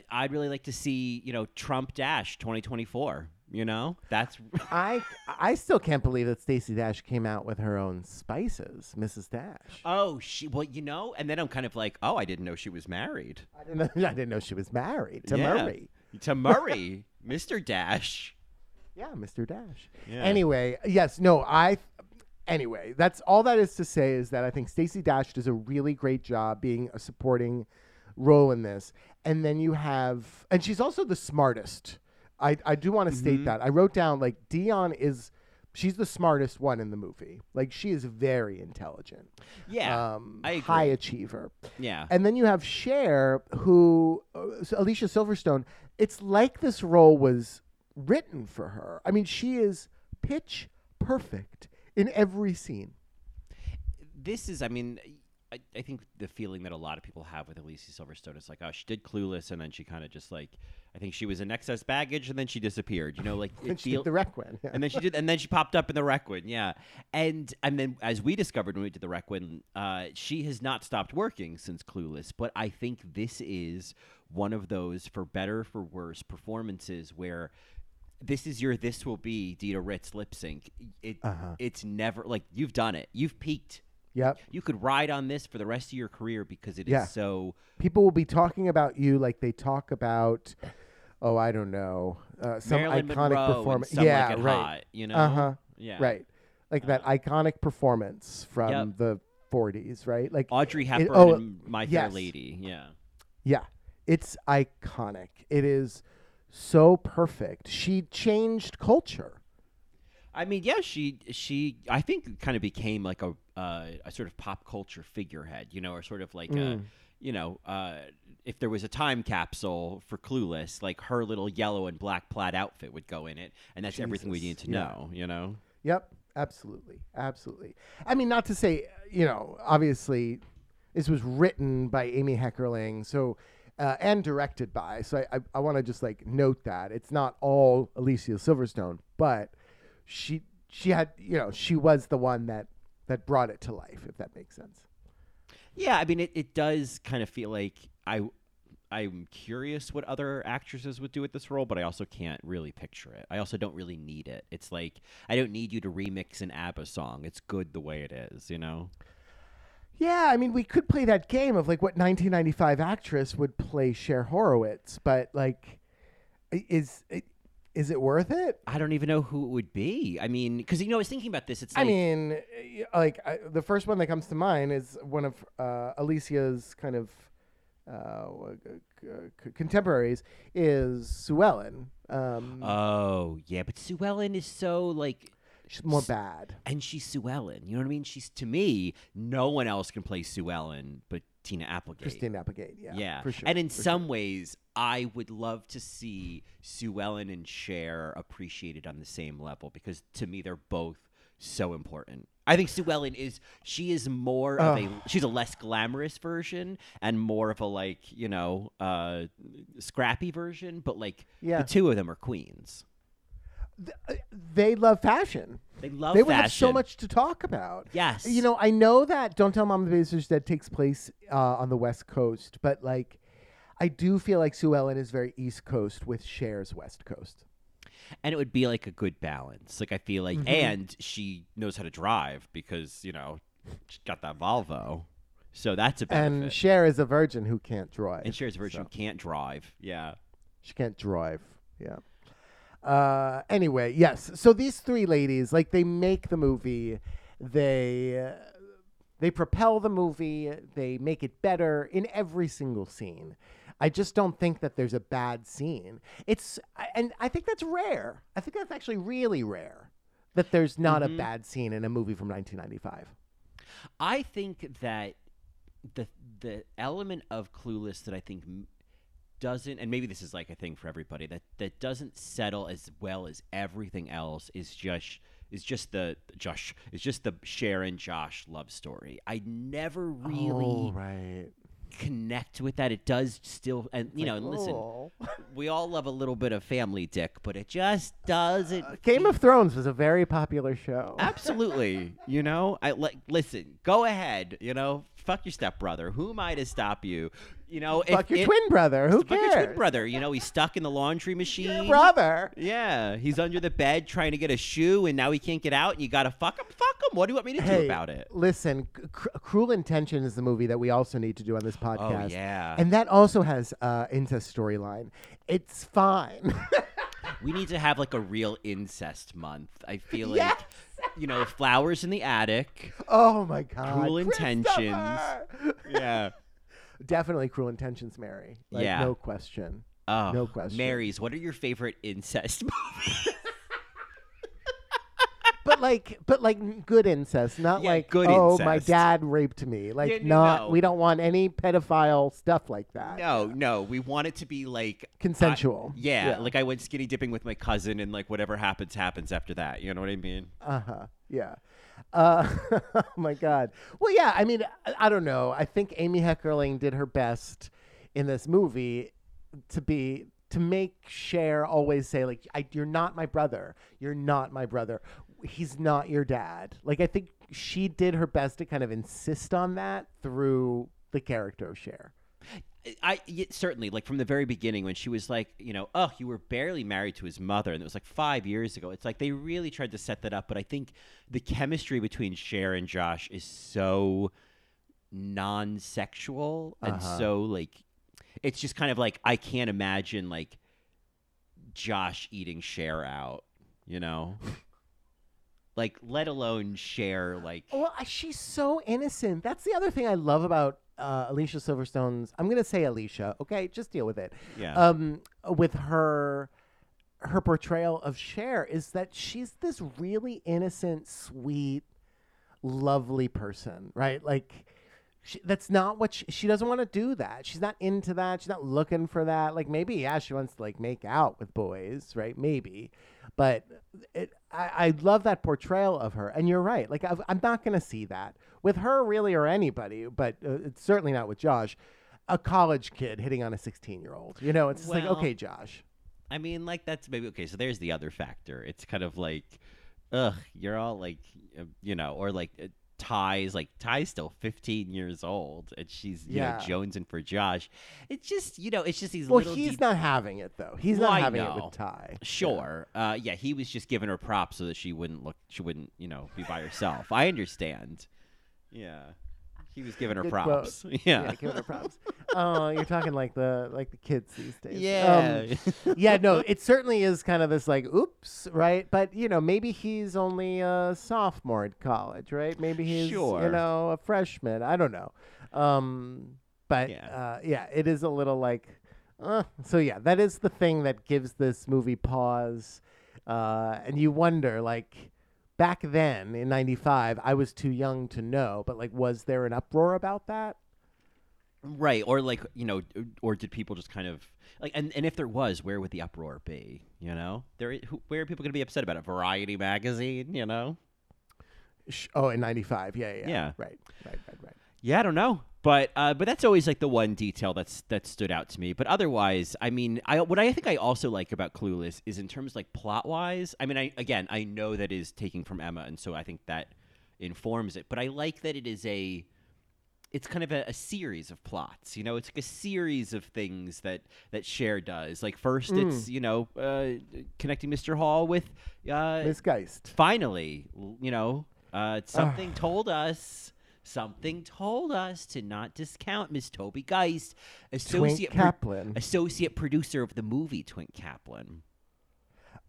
I'd really like to see you know Trump Dash 2024 You know, that's I I still can't believe that Stacey Dash came out with her own spices, Mrs. Dash. oh she. Well, you know, and then I'm kind of like, oh, I didn't know she was married I didn't know, I didn't know she was married to Yeah. Murray. to Murray, Mr. Dash. Yeah, Mr. Dash. Yeah. Anyway, yes, no, I. Anyway, that's all that is to say is that I think Stacey Dash does a really great job being a supporting role in this, and then you have, and she's also the smartest. I I do want to state Mm-hmm. that I wrote down like Dionne is. She's the smartest one in the movie. Like she is very intelligent. Yeah, um, high achiever. yeah. And then you have Cher, who uh, Alicia Silverstone. It's like this role was written for her. I mean, she is pitch perfect in every scene. this is, I mean, I, I think the feeling that a lot of people have with Alicia Silverstone is like, oh, she did Clueless, and then she kind of just like, I think she was in excess baggage, and then she disappeared. You know, like And she feel- did the Requiem. Yeah. and then she did, and then she popped up in the Requiem, yeah. And and then as we discovered when we did the Requiem, uh, she has not stopped working since Clueless. But I think this is one of those, for better for worse, performances where this is your this will be Dita Ritz lip sync. It Uh-huh. it's never like you've done it, you've peaked. Yep. You could ride on this for the rest of your career because it is Yeah. so. People will be talking about you like they talk about, oh, I don't know, uh, some Marilyn iconic performance. Yeah, Like right. Hot, you know. Uh huh. Yeah. Right. Like that iconic performance from Yep. the 40s, right? Like Audrey Hepburn oh, and My Fair yes. Lady. Yeah. Yeah, it's iconic. It is so perfect. She changed culture. I mean, yeah, she she I think kind of became like a uh, a sort of pop culture figurehead, you know, or sort of like Mm. a you know, uh, if there was a time capsule for Clueless, like her little yellow and black plaid outfit would go in it, and that's everything we need to yeah. know, you know. Yep, absolutely, absolutely. I mean, not to say, you know, obviously, this was written by Amy Heckerling, so uh, and directed by. So I, I, I want to just like note that it's not all Alicia Silverstone, but she she had, you know, she was the one that that brought it to life, if that makes sense. Yeah, I mean, it, it does kind of feel like I. I'm curious what other actresses would do with this role, but I also can't really picture it. I also don't really need it. It's like I don't need you to remix an ABBA song. It's good the way it is, you know. Yeah, I mean, we could play that game of like what 1995 actress would play Cher Horowitz, but like, is is it worth it? I don't even know who it would be. I mean, because you know, I was thinking about this. It's like, I mean, eh, like I, the first one that comes to mind is one of uh, Alicia's kind of uh, c- c- contemporaries is Sue Ellen. Um, oh yeah, but Sue Ellen is so like, she's more bad. and she's Sue Ellen. You know what I mean? She's to me, no one else can play Sue Ellen but Tina Applegate. Christine Applegate. Yeah, Yeah, for sure. and in some ways, I would love to see Sue Ellen and Cher appreciated on the same level because to me, they're both so important. I think Sue Ellen is she is more of a she's a less glamorous version and more of a like you know uh, scrappy version, but like Yeah. the two of them are queens. Sure. they love fashion. They love fashion. they would have so fashion. much to talk about. Yes, You know, I know that Don't Tell Mom the Babysitters Dead takes place uh, on the West Coast, but like, I do feel like Sue Ellen is very East Coast with Cher's West Coast. and it would be like a good balance. Like I feel like, Mm-hmm. and she knows how to drive because you know she's got that Volvo, so that's a benefit. And Cher is a virgin who can't drive. And Cher's virgin so. can't drive. Yeah. She can't drive. Yeah. Uh, anyway, yes. So these three ladies, like, they make the movie. They uh, they propel the movie. They make it better in every single scene. I just don't think that there's a bad scene. It's and I think that's rare. I think that's actually really rare that there's not a bad scene in a movie from 1995. I think that the the element of Clueless that I think doesn't, and maybe this is like a thing for everybody that that doesn't settle as well as everything else is just is just the Josh is just the Cher and Josh love story. I never oh, really Oh, right. connect with that. It does still, and you know, and listen, Oh. we all love a little bit of family dick, but it just doesn't. Uh, Game of Thrones was a very popular show. Absolutely. You know, I like listen, go ahead, you know, fuck your stepbrother. Who am I to stop you? You know, if Fuck your it- twin brother. Who cares? fuck your twin brother. You know, he's stuck in the laundry machine. Your brother. Yeah, he's under the bed trying to get a shoe, and now he can't get out. And you gotta fuck him. Fuck him. What do you want me to do about it? listen, C- Cr- Cruel Intention is the movie that we also need to do on this podcast. Oh yeah. And that also has uh, incest storyline. It's fine. we need to have like a real incest month. I feel like, Yes! you know, flowers in the attic. oh my god. Cruel Intentions. Yeah. Definitely Cruel Intentions, Mary. Like, Yeah. No question. Oh, No question. Marys, what are your favorite incest movies? But like, but like good incest, not Yeah, like good oh my dad raped me. Like Yeah, not. no. We don't want any pedophile stuff like that. no, no. We want it to be like Consensual. I- yeah, Yeah. like I went skinny dipping with my cousin, and like whatever happens, happens after that. You know what I mean? Uh huh. Yeah. Uh, oh my God. Well, yeah. I mean, I, I don't know. I think Amy Heckerling did her best in this movie to be to make Cher always say like, "You're not my brother. You're not my brother. He's not your dad." Like, I think she did her best to kind of insist on that through the character of Cher. I certainly like from the very beginning when she was like, you know, oh, you were barely married to his mother, and it was like five years ago. It's like they really tried to set that up, but I think the chemistry between Cher and Josh is so non-sexual and Uh-huh. so like, it's just kind of like I can't imagine like Josh eating Cher out, you know. Like, let alone Cher, like, Well, she's so innocent. That's the other thing I love about uh, Alicia Silverstone's. I'm gonna say Alicia. Okay, just deal with it. yeah, um, with her her portrayal of Cher is that she's this really innocent, sweet, lovely person, right? Like she, that's not what she, she doesn't want to do that. She's not into that. She's not looking for that. Like maybe yeah, she wants to like make out with boys, right? Maybe, but it, I, I love that portrayal of her. And you're right. Like I've, I'm not gonna see that with her really or anybody, but uh, it's certainly not with Josh. A college kid hitting on a 16 year old. You know, it's just like okay, Josh. I mean, like that's maybe okay. So there's the other factor. It's kind of like, ugh, you're all like, uh, you know, or like uh, Tai's like Tai's still 15 years old, and she's you Yeah. know jonesing for Josh. It's just you know, it's just these Well, little. he's de- not having it though. He's Well, not having it with Tai. Sure. Uh, yeah, he was just giving her props so that she wouldn't look, she wouldn't, you know, be by herself. I understand. Yeah, he was giving her Good props. quote. Yeah. Yeah, give it her props. oh, you're talking like the like the kids these days. Yeah. Um, yeah, no, it certainly is kind of this like, oops, right? But you know, maybe he's only a sophomore at college, right? Maybe he's you Sure. know a freshman. I don't know. Um, but Yeah. uh, yeah, it is a little like, uh, so yeah, that is the thing that gives this movie pause, uh, and you wonder like. Back then in '95, I was too young to know, but like, was there an uproar about that? Right, or like you know, or did people just kind of like, and, and if there was, where would the uproar be? You know, there, who, where are people going to be upset about it? Variety magazine, you know? Oh, in '95, yeah, yeah, Yeah. right, right, right, right. Yeah, I don't know, but uh, but that's always like the one detail that's that stood out to me. But otherwise, I mean, I what I think I also like about Clueless is in terms like plot wise. I mean, I again, I know that is taking from Emma, and so I think that informs it. But I like that it is a it's kind of a, a series of plots. You know, it's like a series of things that that Cher does. Like first, it's you know uh, connecting Mr. Hall with uh, Miss Geist. finally, you know, uh, something told us. Something told us to not discount Miss Toby Geist, associate pro- Caplan. associate producer of the movie Twink Caplan.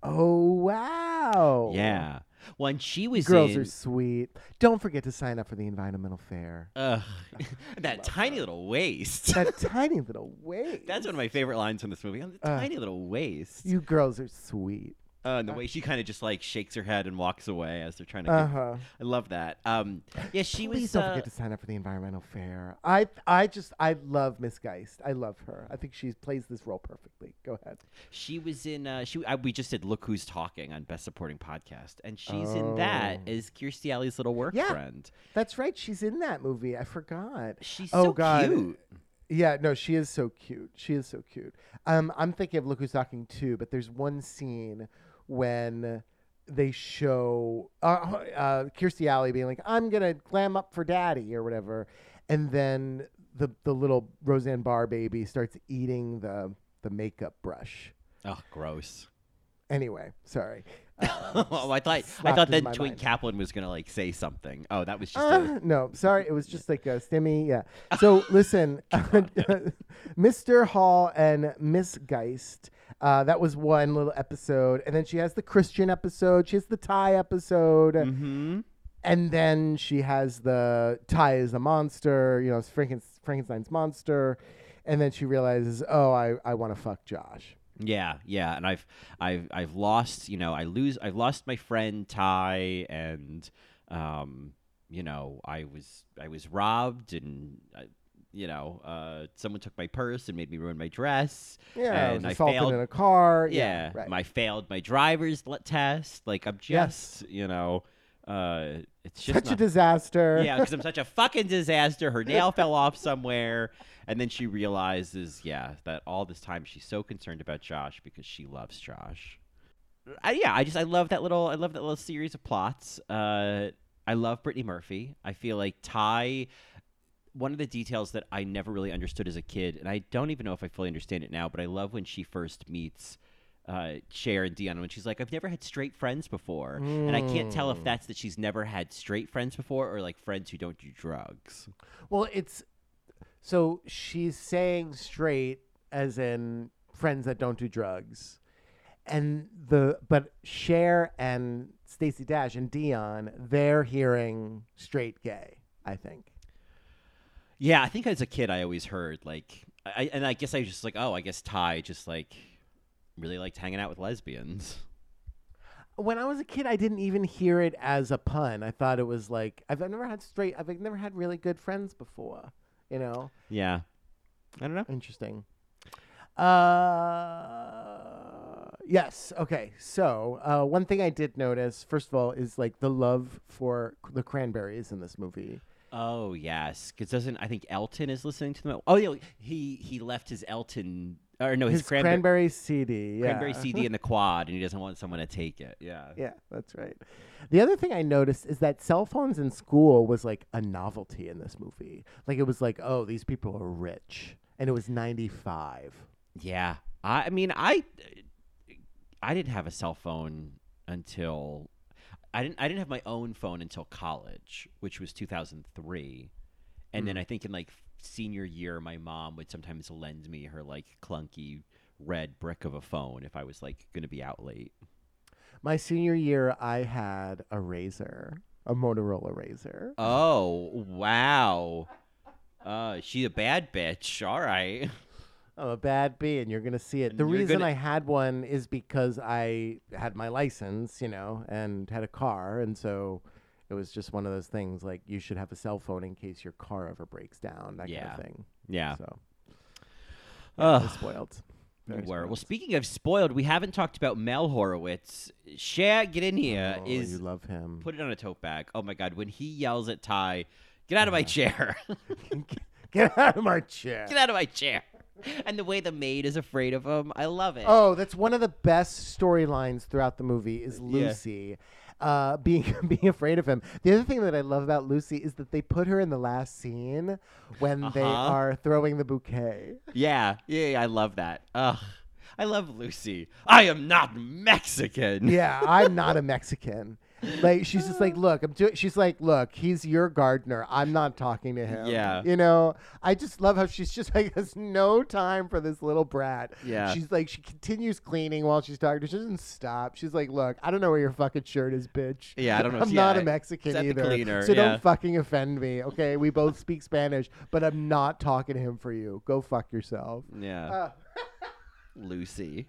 Oh wow! Yeah, when she was girls in, are sweet. Don't forget to sign up for the environmental fair. ugh, that tiny little waist. That tiny little waist. That's one of my favorite lines from this movie. On the Uh, tiny little waist. You girls are sweet. Uh, and the way she kind of just like shakes her head and walks away as they're trying to. Uh Get. I love that. Um, yeah, she Please was. don't uh, forget to sign up for the environmental fair. I I just I love Miss Geist. I love her. I think she plays this role perfectly. Go ahead. She was in. Uh, she. I, we just did "Look Who's Talking" on Best Supporting Podcast, and she's in that Oh. as Kirstie Alley's little work Yeah. friend. That's right. She's in that movie. I forgot. She's Oh, so God. cute. Yeah, no, she is so cute. She is so cute. Um, I'm thinking of Look Who's Talking too, but there's one scene when they show uh, uh, Kirstie Alley being like, "I'm gonna glam up for Daddy" or whatever, and then the the little Roseanne Barr baby starts eating the the makeup brush. Oh, gross. Anyway, sorry. oh, I thought I thought that Twink mind. Caplan was gonna like say something. Oh, that was just a, Uh, no, sorry, it was just like a stimmy. Yeah. So listen, Mr. Hall and Miss Geist. Uh, that was one little episode, and then she has the Christian episode. She has the Tai episode, mm-hmm. and then she has the Tai is a monster. You know, it's Franken- Frankenstein's monster, and then she realizes, oh, I I want to fuck Josh. Yeah, yeah, and I've I've I've lost, you know, I lose I've lost my friend Tai and um you know, I was I was robbed and uh, you know, uh someone took my purse and made me ruin my dress. Yeah, I and I assaulted failed in a car. yeah, right. my failed my driver's test. Like I'm Yes. just, you know, uh it's just Such a disaster. yeah, because I'm such a fucking disaster. Her nail fell off somewhere, and then she realizes, yeah, that all this time she's so concerned about Josh because she loves Josh. I, yeah, I just I love that little I love that little series of plots. Uh, I love Brittany Murphy. I feel like Tai. One of the details that I never really understood as a kid, and I don't even know if I fully understand it now, but I love when she first meets uh, Cher and Dionne when she's like, I've never had straight friends before. And I can't tell if that's that she's never had straight friends before or like friends who don't do drugs. Well, it's so she's saying straight as in friends that don't do drugs. And the but Cher and Stacey Dash and Dionne, they're hearing straight gay, I think. Yeah, I think as a kid I always heard like, I, and I guess I was just like, oh, I guess Tai just like really liked hanging out with lesbians. When I was a kid, I didn't even hear it as a pun. I thought it was like I've never had straight. I've never had really good friends before. You know, Yeah, I don't know. interesting. Uh, yes. Okay. So uh, one thing I did notice, first of all, is like the love for the Cranberries in this movie. Oh yes, because doesn't I think Elton is listening to them? Oh yeah, he he left his Elton or no his, His cranberry, Cranberry CD. Yeah. cranberry CD uh-huh. in the quad, and he doesn't want someone to take it. Yeah. Yeah, that's right. The other thing I noticed is that cell phones in school was like a novelty in this movie. Like it was like, oh, these people are rich, and it was ninety five. Yeah, I, I mean, I, I didn't have a cell phone until I didn't. I didn't have my own phone until college, which was two thousand three, and then mm. I think in like senior year, my mom would sometimes lend me her like clunky red brick of a phone if I was like going to be out late. My senior year, I had a RAZR, a Motorola RAZR. Oh wow, uh, she a bad bitch. All right. I'm a bad bee, and you're gonna see it. The you're reason gonna- I had one is because I had my license, you know, and had a car, and so it was just one of those things. Like you should have a cell phone in case your car ever breaks down, that kind of thing. Yeah. So Ugh. we're spoiled. Very Were. Well, speaking of spoiled, we haven't talked about Mel Horowitz. Share, get in here. Oh, Is you love him? put it on a tote bag. Oh my god, when he yells at Tai, get out of my chair. Get out of my chair. get out of my chair. And the way the maid is afraid of him, I love it. Oh, that's one of the best storylines throughout the movie is Yeah. Uh, being being afraid of him. The other thing that I love about Lucy is that they put her in the last scene when they Uh-huh. are throwing the bouquet. Yeah, yeah, yeah, I love that. Ugh. I love Lucy. I am not Mexican. Yeah, I'm not a Mexican. Like she's just like, look, I'm doing. She's like, look, he's your gardener. I'm not talking to him. Yeah. you know. I just love how she's just like has no time for this little brat. Yeah. she's like she continues cleaning while she's talking. to. She doesn't stop. She's like, look, I don't know where your fucking shirt is, bitch. Yeah, I don't know. I'm Yeah, not a Mexican either. cleaner? So Yeah. don't fucking offend me, okay? We both speak Spanish, but I'm not talking to him for you. Go fuck yourself. Yeah. Uh, Lucy.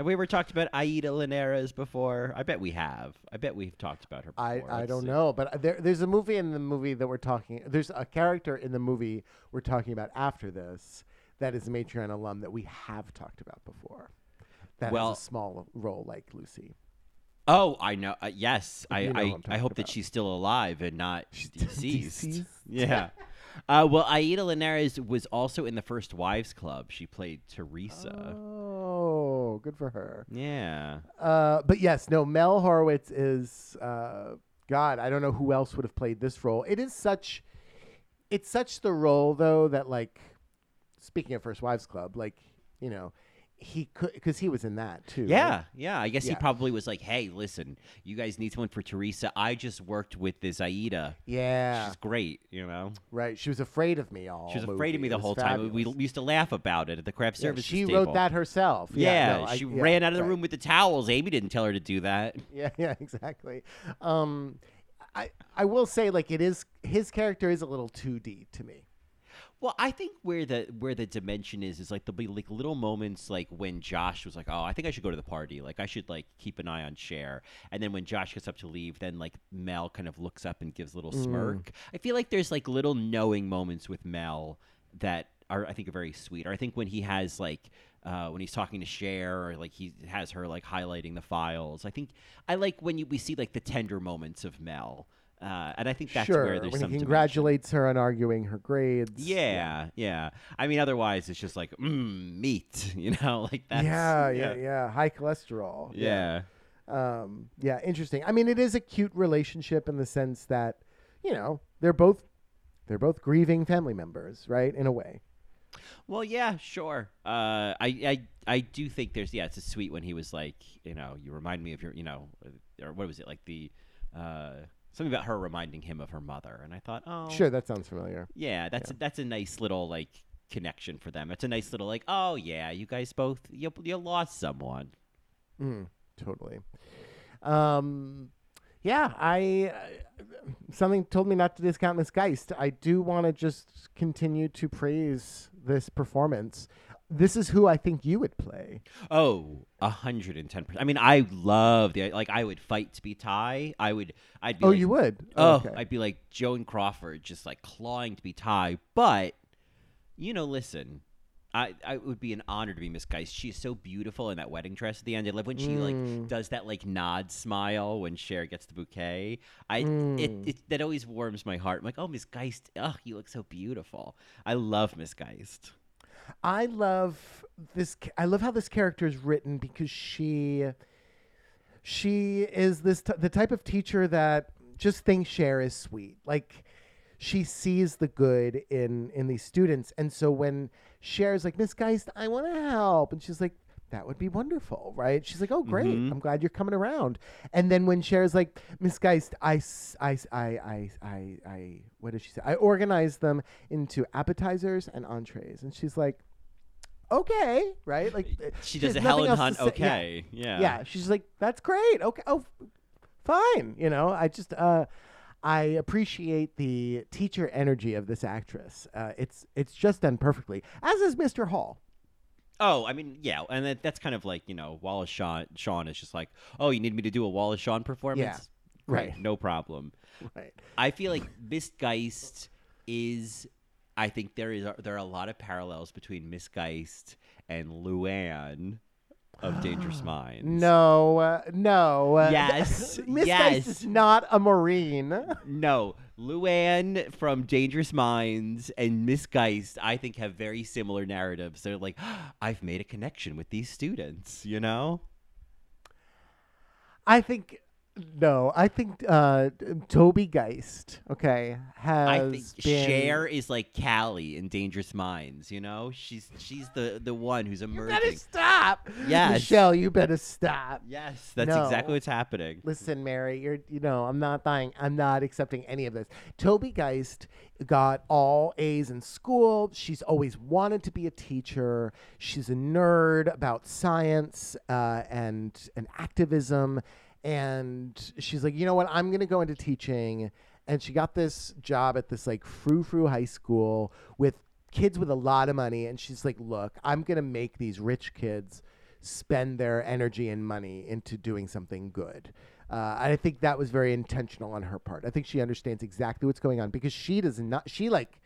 Have we ever talked about Aida Linares before? I bet we have. I bet we've talked about her before. I, I Let's don't see. know, but there, there's a movie in the movie that we're talking. There's a character in the movie we're talking about after this that is a Matreon alum that we have talked about before. That Well- has a small role like Lucy. Oh, I know. Uh, yes, I You know I, I hope that she's still alive and not She's deceased. deceased? Yeah. Uh, well, Aida Linares was also in the First Wives Club. She played Teresa. Oh, good for her. Yeah. Uh, but yes, no, Mel Horowitz is uh, God. I don't know who else would have played this role. It is such. it's such the role though that like speaking of First Wives Club, like you know, he could because he was in that too. right? Yeah, yeah. I guess he probably was like, "Hey, listen, you guys need someone for Teresa. I just worked with this Aida. yeah, She's great, you know. right. She was afraid of me all. She was movie. afraid of me the whole time. We fabulous. used to laugh about it at the craft Yeah, services she table. wrote that herself. Yeah, no, I- she yeah, ran out of the right. room with the towels. Amy didn't tell her to do that. Yeah, yeah, exactly. Um, I I will say like it is his character is a little 2D to me. Well, I think where the where the dimension is is like there'll be like little moments like when Josh was like, "Oh, I think I should go to the party. Like I should like keep an eye on Cher." And then when Josh gets up to leave, then like Mel kind of looks up and gives a little smirk. I feel like there's like little knowing moments with Mel that are I think are very sweet. Or I think when he has like uh, when he's talking to Cher or like he has her like highlighting the files. I think I like when you we see like the tender moments of Mel. Uh, and I think that's sure, where there's when some he dimension. congratulates her on arguing her grades. Yeah, yeah. I mean, otherwise it's just like mm, meat, you know, like that's yeah, yeah, yeah. High cholesterol. yeah. Um, yeah, interesting. I mean, it is a cute relationship in the sense that, you know, they're both they're both grieving family members, right? In a way. Well, yeah, sure. Uh, I, I, I do think there's yeah, it's a sweet when he was like, you know, you remind me of your, you know, or what was it like the, uh, something about her reminding him of her mother, and I thought, oh, Sure, that sounds familiar. yeah, that's that's a nice little like connection for them. It's a nice little like, oh yeah, you guys both you you lost someone. Mm, totally. Um, yeah, I uh, something told me not to discount Miss Geist. I do want to just continue to praise this performance. This is who I think you would play. Oh, a hundred and ten percent. I mean, I love the like. I would fight to be Tai. I would. I'd be. Oh, like, you would. Oh, okay. I'd be like Joan Crawford, just like clawing to be Tai. But, you know, listen, I, I it would be an honor to be Miss Geist. She's so beautiful in that wedding dress at the end. I love when she Mm. like does that like nod smile when Cher gets the bouquet. I it, Mm. it that always warms my heart. I'm like, oh, Miss Geist, oh, you look so beautiful. I love Miss Geist. I love this. I love how this character is written because she, she is this t- the type of teacher that just thinks Cher is sweet. Like she sees the good in in these students, and so when Cher's like, Miss Geist, I want to help, and she's like. That would be wonderful, right? She's like, "Oh, great! Mhm. I'm glad you're coming around." And then when Cher's like, "Miss Geist, I, I, I, I, I, I- what did she say? I organized them into appetizers and entrees." And she's like, okay, right? Like She does a Helen Hunt. say- yeah. Okay, yeah, Yeah. she's like, that's great. Okay, oh, fine. You know, I just, uh, I appreciate the teacher energy of this actress. Uh, it's it's just done perfectly, as is Mr. Hall. Oh, I mean, yeah, and that, that's kind of like you know, Wallace Shawn. Shawn is just like, oh, you need me to do a Wallace Shawn performance? Great, right. no problem. Right. I feel like Miss Geist is. I think there is there are a lot of parallels between Miss Geist and Luann of Dangerous Minds. No, uh, no. Yes, Miss yes. Geist is not a Marine. No, Luann from Dangerous Minds and Miss Geist, I think, have very similar narratives. They're like, I've made a connection with these students, you know? I think no. I think uh, Toby Geist. Okay, has I think been, Cher is like Callie in Dangerous Minds, you know? She's she's the, the one who's You emerging. better stop. Yes. Michelle, you better stop. Yes, that's No. exactly what's happening. Listen, Mary, you're you know, I'm not buying I'm not accepting any of this. Toby Geist got all A's in school. She's always wanted to be a teacher. She's a nerd about science uh, and and activism. And she's like, you know what? I'm gonna go into teaching. And she got this job at this like frou frou high school with kids with a lot of money. And she's like, look, I'm gonna make these rich kids spend their energy and money into doing something good. Uh, and I think that was very intentional on her part. I think she understands exactly what's going on because she does not. She like,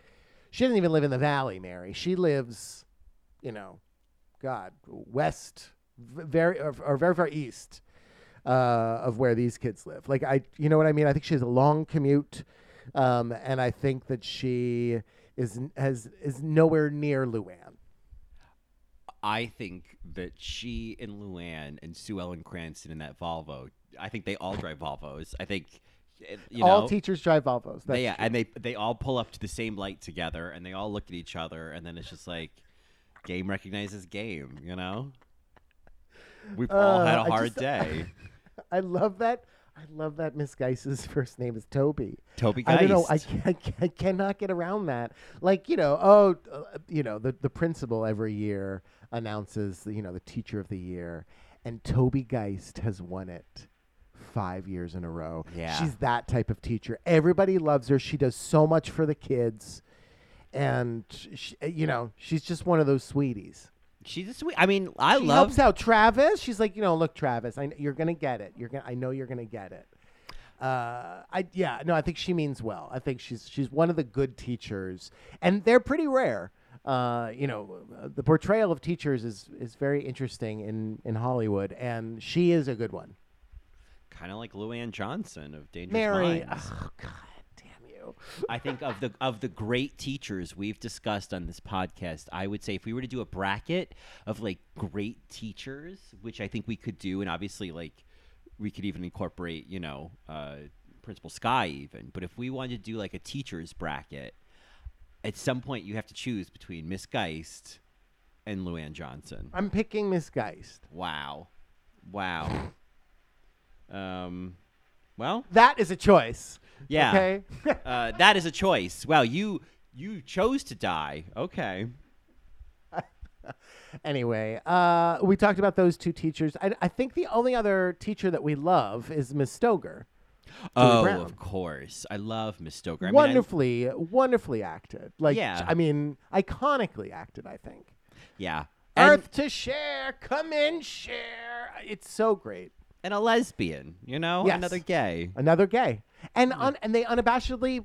she doesn't even live in the valley, Mary. She lives, you know, God, west, very or, or very far east uh, of where these kids live. Like I, you know what I mean? I think she has a long commute, um, and I think that she is has is nowhere near Luann. I think that she and Luann and Sue Ellen Cranston in that Volvo, I think they all drive Volvos. I think eh, you all teachers drive Volvos. That's yeah, and they they all pull up to the same light together, and they all look at each other, and then it's just like game recognizes game. You know, we've all Uh, had a hard just- day. I love that. I love that Miss Geis's first name is Toby. Toby Geist. I don't know. I, I, I cannot get around that. Like you know, oh, uh, you know, the the principal every year announces you know the teacher of the year, and Toby Geist has won it five years in a row. Yeah. she's that type of teacher. Everybody loves her. She does so much for the kids, and she, you know, she's just one of those sweeties. She's a sweet. I mean, I she love helps out Travis. She's like, you know, look, Travis, I, you're gonna get it. You're gonna, I know you're gonna get it. Uh, I yeah, no, I think she means well. I think she's she's one of the good teachers, and they're pretty rare. Uh, you know, the portrayal of teachers is is very interesting in in Hollywood, and she is a good one. kind of like LouAnne Johnson of Dangerous Mary, Minds. oh god, I think of the of the great teachers we've discussed on this podcast, I would say if we were to do a bracket of like great teachers, which I think we could do, and obviously like we could even incorporate, you know, uh, Principal Sky even. But if we wanted to do like a teachers bracket, at some point you have to choose between Miss Geist and LouAnne Johnson. I'm picking Miss Geist. Wow, wow. Um, well, That is a choice. yeah. Okay. uh, that is a choice. Well, you you chose to die. Okay. anyway, uh, we talked about those two teachers. I, I think the only other teacher that we love is Miss Stoeger. oh, Brown. of course. I love Miss Stoker. I mean, I- wonderfully, wonderfully acted. Like, Yeah. I mean, iconically acted. I think. yeah. And, Earth to Cher, come in, Cher. It's so great. And a lesbian, you know, Yes. another gay. Another gay, and Hmm. un- and they unabashedly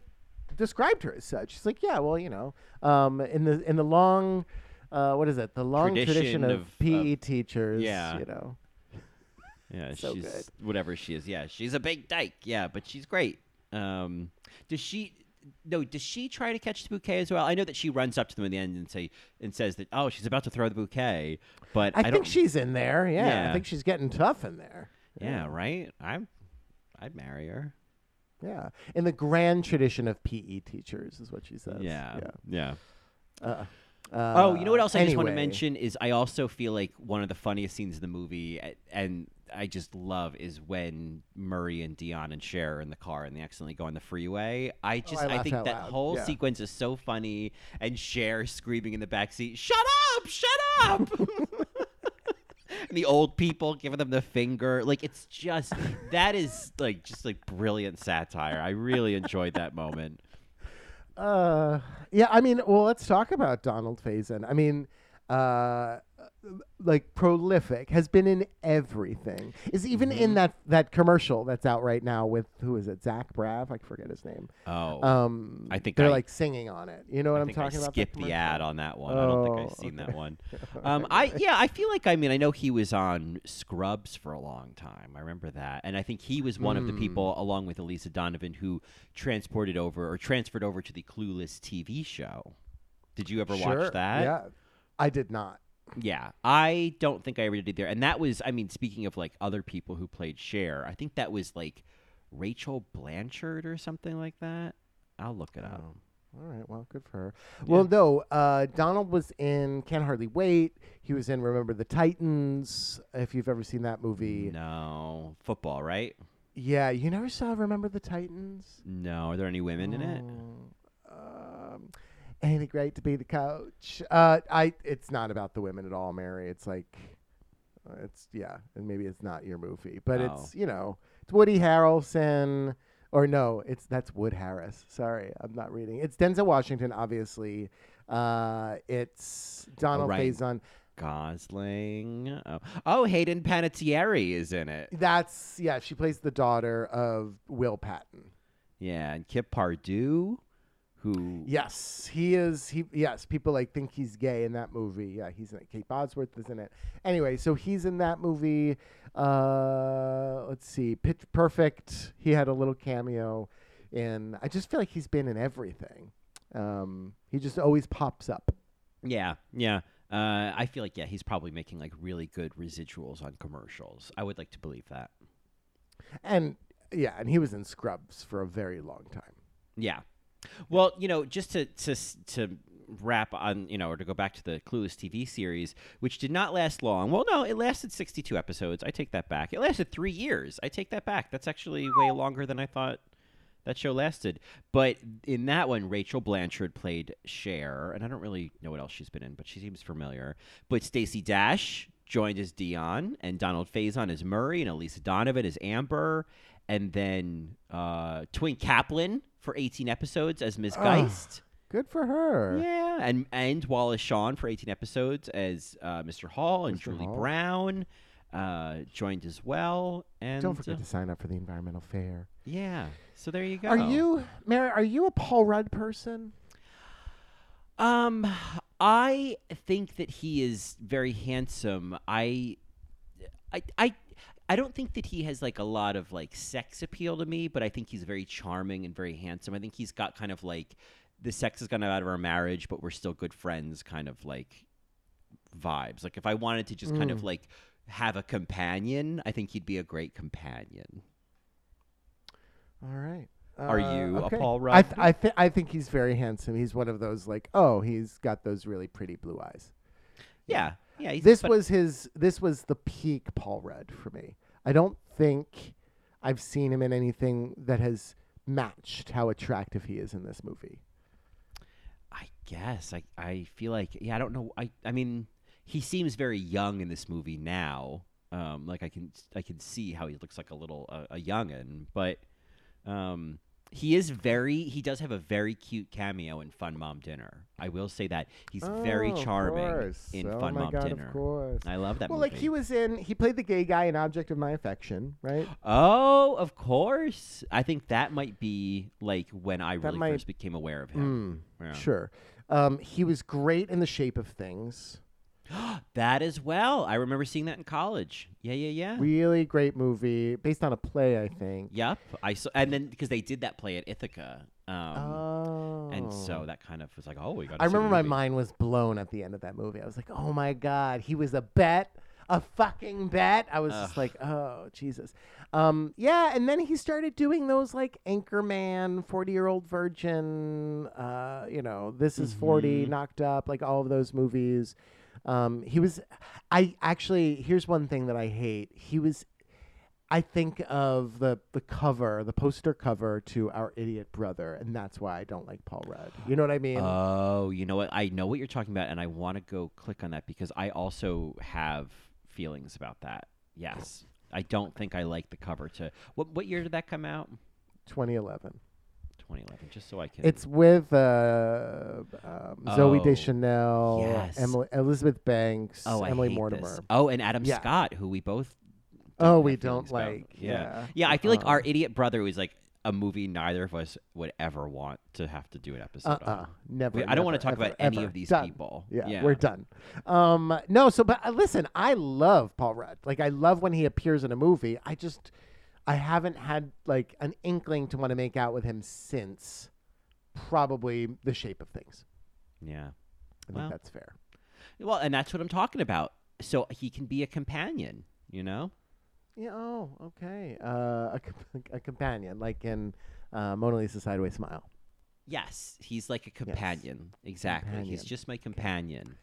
described her as such. She's like, yeah, well, you know, um, in the in the long, uh, what is it? The long tradition, Tradition of, of- PE teachers. yeah. you know. Yeah, So she's good. whatever she is. Yeah, she's a big dyke. Yeah, but she's great. Um, does she? No, does she try to catch the bouquet as well? I know that she runs up to them in the end and say and says that oh she's about to throw the bouquet, but I, I, think she's in there. Yeah, I think she's getting tough in there. Yeah, right. I'm. I'd marry her. Yeah, in the grand tradition of PE teachers is what she says. Yeah, yeah. yeah. Uh, Oh, you know what else I just want to mention is I also feel like one of the funniest scenes in the movie, and I just love, is when Murray and Dionne and Cher are in the car and they accidentally go on the freeway. I just, Oh, I I, think that loud, whole yeah. sequence is so funny, and Cher screaming in the back seat, "Shut up! Shut up!" and the old people giving them the finger. Like it's just that is like just like brilliant satire. I really enjoyed that moment. Uh, yeah, I mean, well, let's talk about Donald Faison. I mean, uh, like prolific, has been in everything. Is even Mm-hmm. in that that commercial that's out right now with who is it? Zach Braff? I forget his name. Oh, Um, I think they're I- like singing on it. You know what I am talking I about? skipped the ad on that one. I don't think I've Oh, seen that one. Um, I yeah, I feel like I mean I know he was on Scrubs for a long time. I remember that, and I think he was one of the Hmm. people, along with Elisa Donovan, who transported over or transferred over to the Clueless TV show. Did you ever Sure, watch that? Yeah, I did not. Yeah, I don't think I ever did either. And that was, I mean, speaking of like other people who played Cher, I think that was like Rachel Blanchard or something like that. I'll look it up. All right, well, good for her. Well, no, uh, Donald was in Can't Hardly Wait. He was in Remember the Titans. If you've ever seen that movie, No, football, right? yeah, you never saw Remember the Titans. No, are there any women in it? Um, ain't it great to be the coach? Uh, I. It's not about the women at all, Mary. It's like, uh, it's yeah, and maybe it's not your movie, but Oh. it's you know, it's Woody Harrelson. Or no, it's that's Wood Harris. Sorry, I'm not reading. It's Denzel Washington, obviously. Uh, it's Donald right. Faison. Gosling. Oh. oh, Hayden Panettiere is in it. That's yeah. She plays the daughter of Will Patton. Yeah, and Kip Pardue, who Yes, he is. He yes, people like think he's gay in that movie. Yeah, he's in it. Kate Bosworth is in it. Anyway, so he's in that movie. Uh, let's see, Pitch Perfect. He had a little cameo in. I just feel like he's been in everything. Um, he just always pops up. Yeah, yeah. Uh, I feel like yeah, he's probably making like really good residuals on commercials. I would like to believe that. And yeah, and he was in Scrubs for a very long time. Yeah. Well, you know, just to to to wrap on, you know, or to go back to the Clueless TV series, which did not last long. Well, no, it lasted 62 episodes. I take that back. It lasted 3 years. I take that back. That's actually way longer than I thought that show lasted. But in that one, Rachel Blanchard played Cher, and I don't really know what else she's been in, but she seems familiar. But Stacey Dash joined as Dionne, and Donald Faison as Murray, and Elisa Donovan as Amber, and then uh, Twink Caplan for 18 episodes as Ms. Ugh. Geist. Good for her. Yeah, and and Wallace Shawn for 18 episodes as uh, Mr. Hall, and Mr. Julie Hall. Brown uh, joined as well. And Don't forget uh, to sign up for the environmental fair. yeah, so there you go. Are you, Mary? Are you a Paul Rudd person? Um, I think that he is very handsome. I, I, I, I don't think that he has like a lot of like sex appeal to me, but I think he's very charming and very handsome. I think he's got kind of like the sex has gone out of our marriage, but we're still good friends, kind of like vibes. Like if I wanted to just kind of Mm. like have a companion, I think he'd be a great companion. All right. Are Uh, you a okay. Paul I Rudd? th- I, th- I think he's very handsome. He's one of those like, oh, he's got those really pretty blue eyes. Yeah, yeah. He's, This was his. This was the peak Paul Rudd for me. I don't think I've seen him in anything that has matched how attractive he is in this movie. I guess I I feel like yeah I don't know I I mean he seems very young in this movie now um like I can I can see how he looks like a little uh, a youngin but um he is very he does have a very cute cameo in Fun Mom Dinner I will say that he's very Oh, of charming in oh Fun Mom God, Dinner Of course. I love that well, movie like he was in. He played the gay guy in Object of My Affection, right? oh of course I think that might be like when I really might- first became aware of him Mm, Yeah. Sure. Um, he was great in The Shape of Things. that as well I remember seeing that in college yeah yeah yeah Really great movie, based on a play, I think. Yep, I saw, and then because they did that play at Ithaca, um, oh. and so that kind of was like, oh, we got. I remember my mind was blown at the end of that movie. I was like, oh my God, he was a bet, a fucking bet. I was just like, oh, Jesus. Um, yeah, and then he started doing those like Anchorman, 40 Year Old Virgin, uh, you know, This is 40, Mhm. Knocked Up, like all of those movies. Um, he was, I actually, here's one thing that I hate. He was, I think of the, the cover, the poster cover to Our Idiot Brother, and that's why I don't like Paul Rudd. You know what I mean? Oh, you know what? I know what you're talking about, and I want to go click on that because I also have feelings about that. Yes, I don't think I like the cover. To what? What year did that come out? 2011. 2011. Just so I can. It's with uh, um, Zoe Oh, Deschanel, yes. Emily, Elizabeth Banks, oh, I Emily hate Mortimer. This. Oh, and Adam Yeah. Scott, who we both. Oh, we don't about. like. Yeah. Yeah, Yeah, I feel like Um, our idiot brother was like a movie neither of us would ever want to have to do an episode Uh-uh, on. never. We- I don't want to never, talk ever, about any ever. of these Done. people. Yeah, we're done. Um, no, so but uh, listen, I love Paul Rudd. Like I love when he appears in a movie. I just I haven't had like an inkling to want to make out with him since probably The Shape of Things. Yeah. I think that's fair. Well, and that's what I'm talking about. So he can be a companion, you know? Yeah. Oh, okay. Uh, a, a companion, like in uh, Mona Lisa Sideways Smile. Yes, he's like a companion. Exactly. He's just my companion.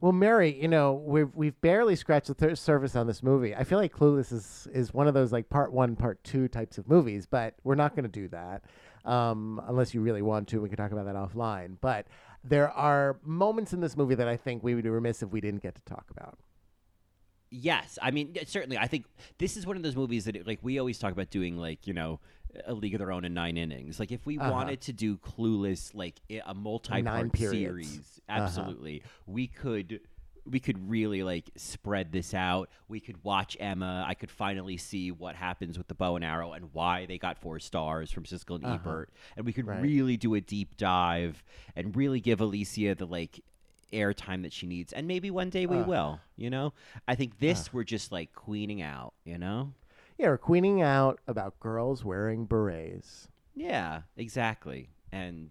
Well, Mary, you know we've we've barely scratched the thir- surface on this movie. I feel like Clueless is is one of those like part one, part two types of movies, but we're not going to do that um, unless you really want to. We can talk about that offline. But there are moments in this movie that I think we would be remiss if we didn't get to talk about. Yes, I mean certainly. I think this is one of those movies that, it, like, we always talk about doing, like you know, a League of Their Own in nine innings. Like, if we Uh-huh. wanted to do Clueless, like a multi-part series, Uh-huh. absolutely, we could. We could really like spread this out. We could watch Emma. I could finally see what happens with the bow and arrow and why they got four stars from Siskel and Uh-huh. Ebert. And we could Right. really do a deep dive and really give Alicia the like airtime that she needs. And maybe one day we Ugh. will. You know, I think this we're just like queening out. You know. Yeah, we're queening out about girls wearing berets. Yeah, exactly. And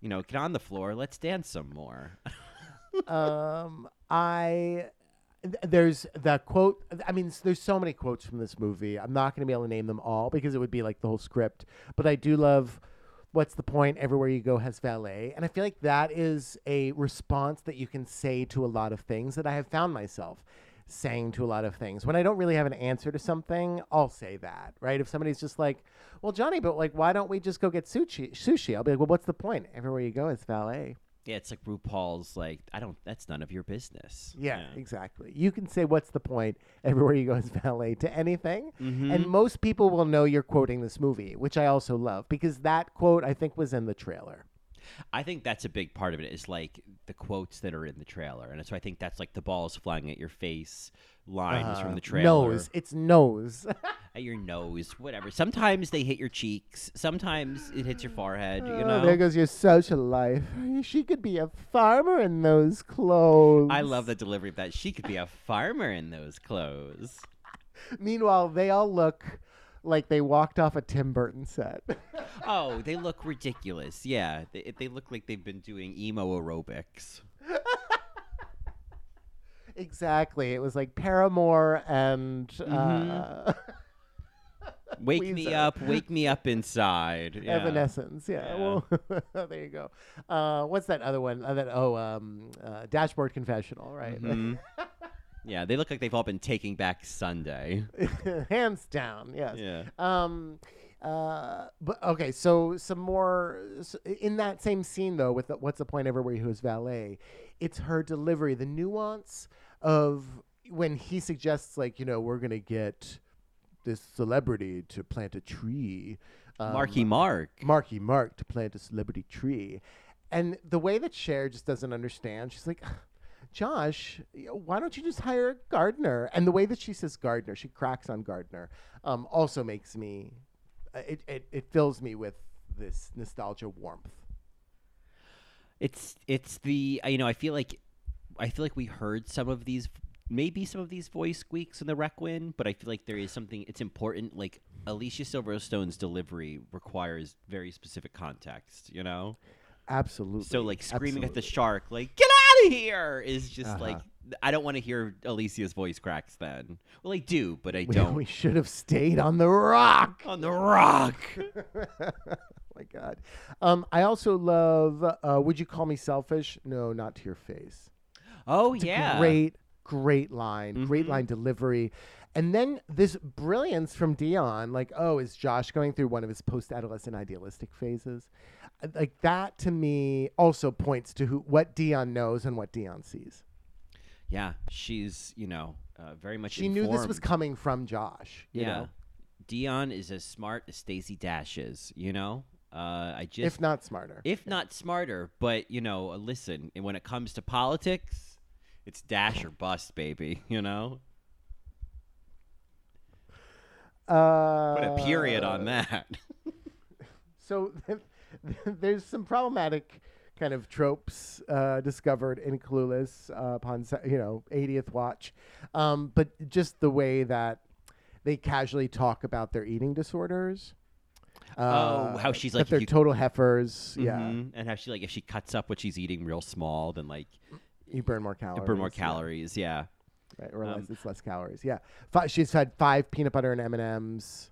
you know, get on the floor. Let's dance some more. um, I, there's the quote. I mean, there's so many quotes from this movie. I'm not going to be able to name them all because it would be like the whole script. But I do love. What's the point? Everywhere you go has valet, and I feel like that is a response that you can say to a lot of things that I have found myself saying to a lot of things. When I don't really have an answer to something, I'll say that, right? If somebody's just like, "Well, Johnny, but like, why don't we just go get sushi?" Sushi. I'll be like, "Well, what's the point? Everywhere you go is valet." Yeah, it's like RuPaul's like, I don't. That's none of your business. Yeah, exactly. You can say, "What's the point?" Everywhere you go is valet to anything, Mm-hmm. and most people will know you're quoting this movie, which I also love because that quote I think was in the trailer. I think that's a big part of it. Is like the quotes that are in the trailer, and so I think that's like the balls flying at your face, lines from Uh, the trailer, Nose. It's nose. at your nose, whatever. Sometimes they hit your cheeks. Sometimes it hits your forehead. You Oh, know. there goes your social life. She could be a farmer in those clothes. I love the delivery of that. She could be a farmer in those clothes. Meanwhile, they all look like they walked off a Tim Burton set. Oh, they look ridiculous. Yeah, they, they look like they've been doing emo aerobics. exactly. It was like Paramore and Mm-hmm. uh, Wake me up, wake me up inside. Yeah. Evanescence. Yeah. Yeah. Well, there you go. Uh, what's that other one? Uh, that oh, um, uh, Dashboard Confessional, right? Mhm. yeah, they look like they've all been taking back Sunday. Hands down. Yes. Yeah. Um, uh, but okay, so some more s- in that same scene though. With the, what's the point everywhere who's valet? It's her delivery, the nuance of when he suggests like you know we're gonna get this celebrity to plant a tree. Um, Marky Mark. Marky Mark to plant a celebrity tree. And the way that Cher just doesn't understand, she's like, Josh, why don't you just hire a gardener? And the way that she says gardener, she cracks on gardener, um, also makes me, uh, it, it, it fills me with this nostalgia warmth. It's it's the uh, you know I feel like I feel like we heard some of these maybe some of these voice squeaks in the Requin, but I feel like there is something it's important like Alicia Silverstone's delivery requires very specific context, you know? Absolutely. So like screaming at the shark like get out of here is just Uh-huh. like I don't want to hear Alicia's voice cracks then. Well, I do, but I don't. we should have stayed on the rock. On the rock. oh my God. Um, I also love, uh, would you call me selfish? No, not to your face. Oh It's yeah. Great, great line. Great Mhm. line delivery. And then this brilliance from Dionne, like, oh, is Josh going through one of his post adolescent idealistic phases? Uh, Like that to me also points to who what Dionne knows and what Dionne sees. Yeah, she's, you know, uh, very much She knew this was coming from Josh. You yeah. know? Dionne is as smart as Stacey Dash is, you know? Uh, I just If not smarter. if not smarter, but you know, uh, listen, when it comes to politics, it's dash or bust, baby, you know? uh, Put a period on that. So there's some problematic kind of tropes uh, discovered in Clueless uh, upon you know 80th watch, um, but just the way that they casually talk about their eating disorders. Oh, how she's like, if they're you- total heifers. Yeah, Mhm. And how she like if she cuts up what she's eating real small, then like you burn more calories. burn more calories, yeah. right, or less, Um, it's less calories. Yeah, she's had five peanut butter and M and M's.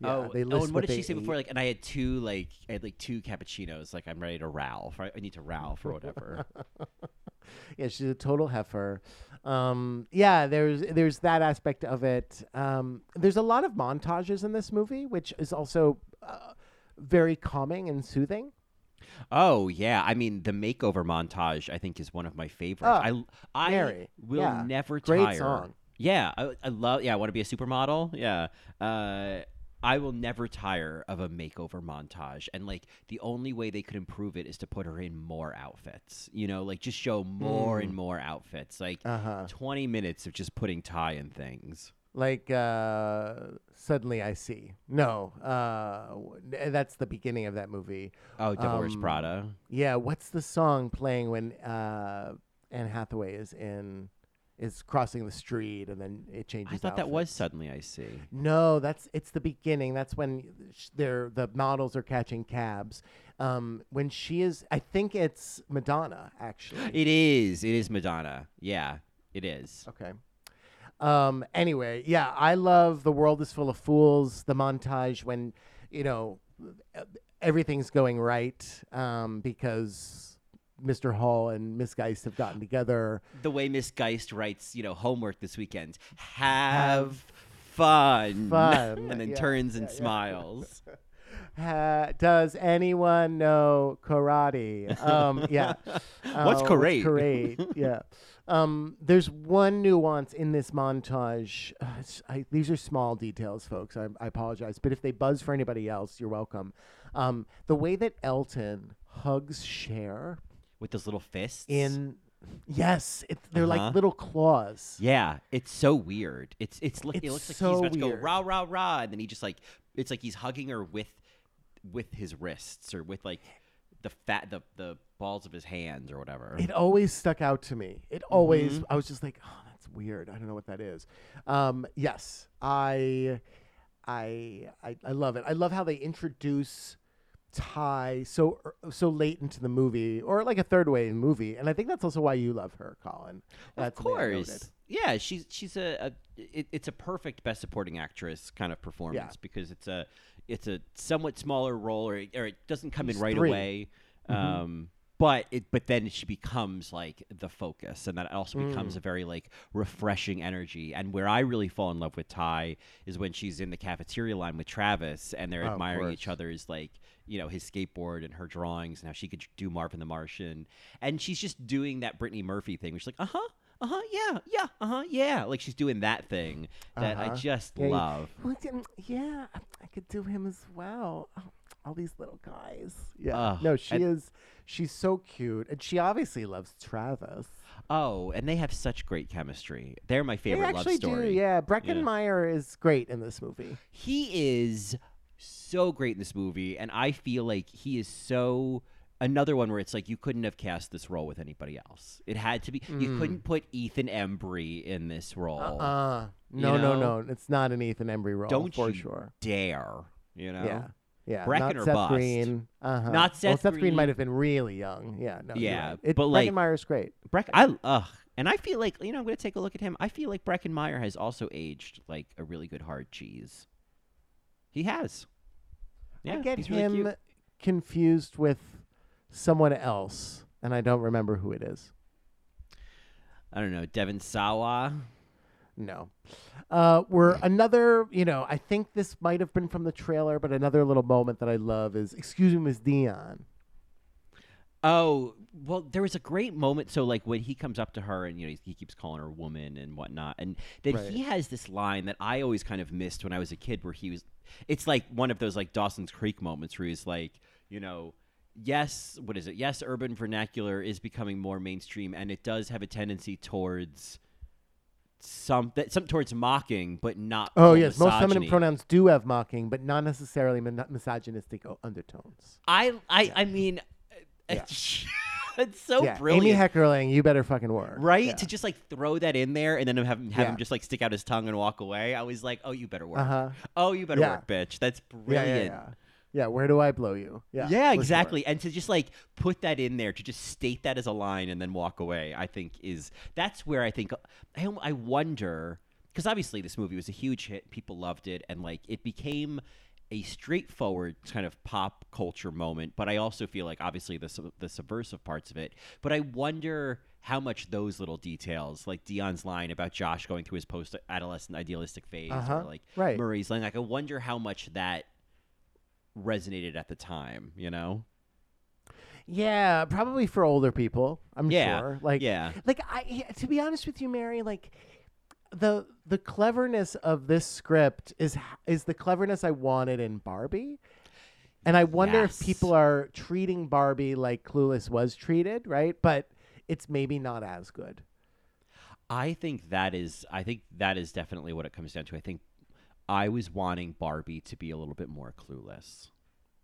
Yeah, oh, they oh, and what did she say before? Like, and I had two, like, I had like two cappuccinos. Like, I'm ready to Ralph. I I need to Ralph or whatever. Yeah, she's a total heifer. Um, yeah, there's there's that aspect of it. Um, there's a lot of montages in this movie, which is also uh, very calming and soothing. oh yeah, I mean the makeover montage. I think is one of my favorites. Oh, I I Mary, will yeah, never great tire. song. Yeah, I, I love. Yeah, I want to be a supermodel. Yeah. Uh, I will never tire of a makeover montage. And like the only way they could improve it is to put her in more outfits. You know, like just show more and more outfits. Like Uh huh. 20 minutes of just putting tie in things. Like uh, suddenly I see. No, uh, that's the beginning of that movie. Oh, Devil Wears Um, Prada. Yeah, what's the song playing when uh, Anne Hathaway is in is crossing the street and then it changes? I thought that was? Suddenly I See. No, that's it's the beginning. That's when sh- they're the models are catching cabs. Um, when she is, I think it's Madonna actually. It is. It is Madonna. Yeah. It is. Okay. Um. Anyway, yeah, I love the world is full of fools. The montage when, you know, everything's going right. Um. Because Mr. Hall and Miss Geist have gotten together. The way Miss Geist writes, you know, homework this weekend. Have fun. Fun, and then yeah, turns and yeah, smiles. Ha, does anyone know karate? Um, yeah. What's Uh, karate? karate? Yeah. Um, there's one nuance in this montage. Uh, I, these are small details, folks. I, I apologize, but if they buzz for anybody else, you're welcome. Um, the way that Elton hugs Cher With those little fists. in, yes, it, they're Uh-huh. like little claws. Yeah, it's so weird. It's it's look. it It's looks like so he's about to go weird. rah rah rah, and then he just like it's like he's hugging her with with his wrists or with like the fat the the balls of his hands or whatever. It always stuck out to me. It always, Mm-hmm. I was just like, oh, that's weird. I don't know what that is. Um, yes, I, I, I, I love it. I love how they introduce Tai so er, so late into the movie, or like a third way in the movie, and I think that's also why you love her, Colin. of That's noted. course. Yeah, she's she's a, a it, it's a perfect best supporting actress kind of performance because it's a it's a somewhat smaller role or or it doesn't come in right three. away. Mm-hmm. Um but it but then she becomes like the focus and that also becomes mm. a very like refreshing energy and where I really fall in love with Tai is when she's in the cafeteria line with Travis and they're Oh, admiring each other's like you know his skateboard and her drawings and how she could do Marvin the Martian and she's just doing that Brittany Murphy thing which is like uh huh uh huh yeah yeah uh huh yeah like she's doing that thing that I Uh-huh. just Yeah, love yeah, I- I could do him as well. Oh, all these little guys. Yeah. Ugh, no, she is. She's so cute, and she obviously loves Travis. oh and they have such great chemistry they're my favorite they love story do. Yeah, Breckin Yeah. Meyer is great in this movie. he is so great in this movie and i feel like he is so another one where it's like you couldn't have cast this role with anybody else it had to be you couldn't put ethan embry in this role Hmm. Uh, no, no, know? no. It's not an Ethan Embry role don't for you sure. dare you know Yeah, yeah. Breckin not or Seth bust. Green. Uh-huh. Not well, Seth Seth Green might have been really young. Yeah, no. Yeah, right. It, but, like- Meyer's great. breck i ugh and i feel like you know i'm gonna take a look at him i feel like Breckin Meyer has also aged like a really good hard cheese he has yeah I get he's him cute. confused with someone else, and I don't remember who it is. i don't know devon sawa No. Uh, we're another, you know, I think this might have been from the trailer, but another little moment that I love is, excuse me, Miss Dionne. Oh, well, there was a great moment. So, like, when he comes up to her and, you know, he, he keeps calling her woman and whatnot. And then Right. he has this line that I always kind of missed when I was a kid where he was, it's like one of those, like, Dawson's Creek moments where he's like, you know, yes, what is it? Yes, urban vernacular is becoming more mainstream and it does have a tendency towards some, that, some towards mocking, but not. Oh, yes. Most feminine pronouns do have mocking, but not necessarily min- misogynistic undertones. I, I, I mean, Yeah. it's so yeah. brilliant. Amy Heckerling, you better fucking work. right Yeah. to just like throw that in there and then have, him- have him just like stick out his tongue and walk away i was like oh you better work Uh-huh. oh you better work bitch that's brilliant yeah, yeah. Yeah, where do I blow you? Yeah, Yeah, sure. exactly. And to just like put that in there, to just state that as a line and then walk away, I think is that's where I think I, I wonder because obviously this movie was a huge hit, people loved it, and like it became a straightforward kind of pop culture moment. But I also feel like obviously the sub- the subversive parts of it. But I wonder how much those little details, like Dionne's line about Josh going through his post adolescent idealistic phase, Uh-huh. or like Right. Murray's line, like I wonder how much that resonated at the time, you know? Yeah, probably for older people. I'm Yeah, sure. Like, yeah. like I to be honest with you, Mary, like the the cleverness of this script is is the cleverness I wanted in Barbie. And I wonder Yes. if people are treating Barbie like Clueless was treated, right? But it's maybe not as good. I think that is I think that is definitely what it comes down to. I think I was wanting Barbie to be a little bit more clueless.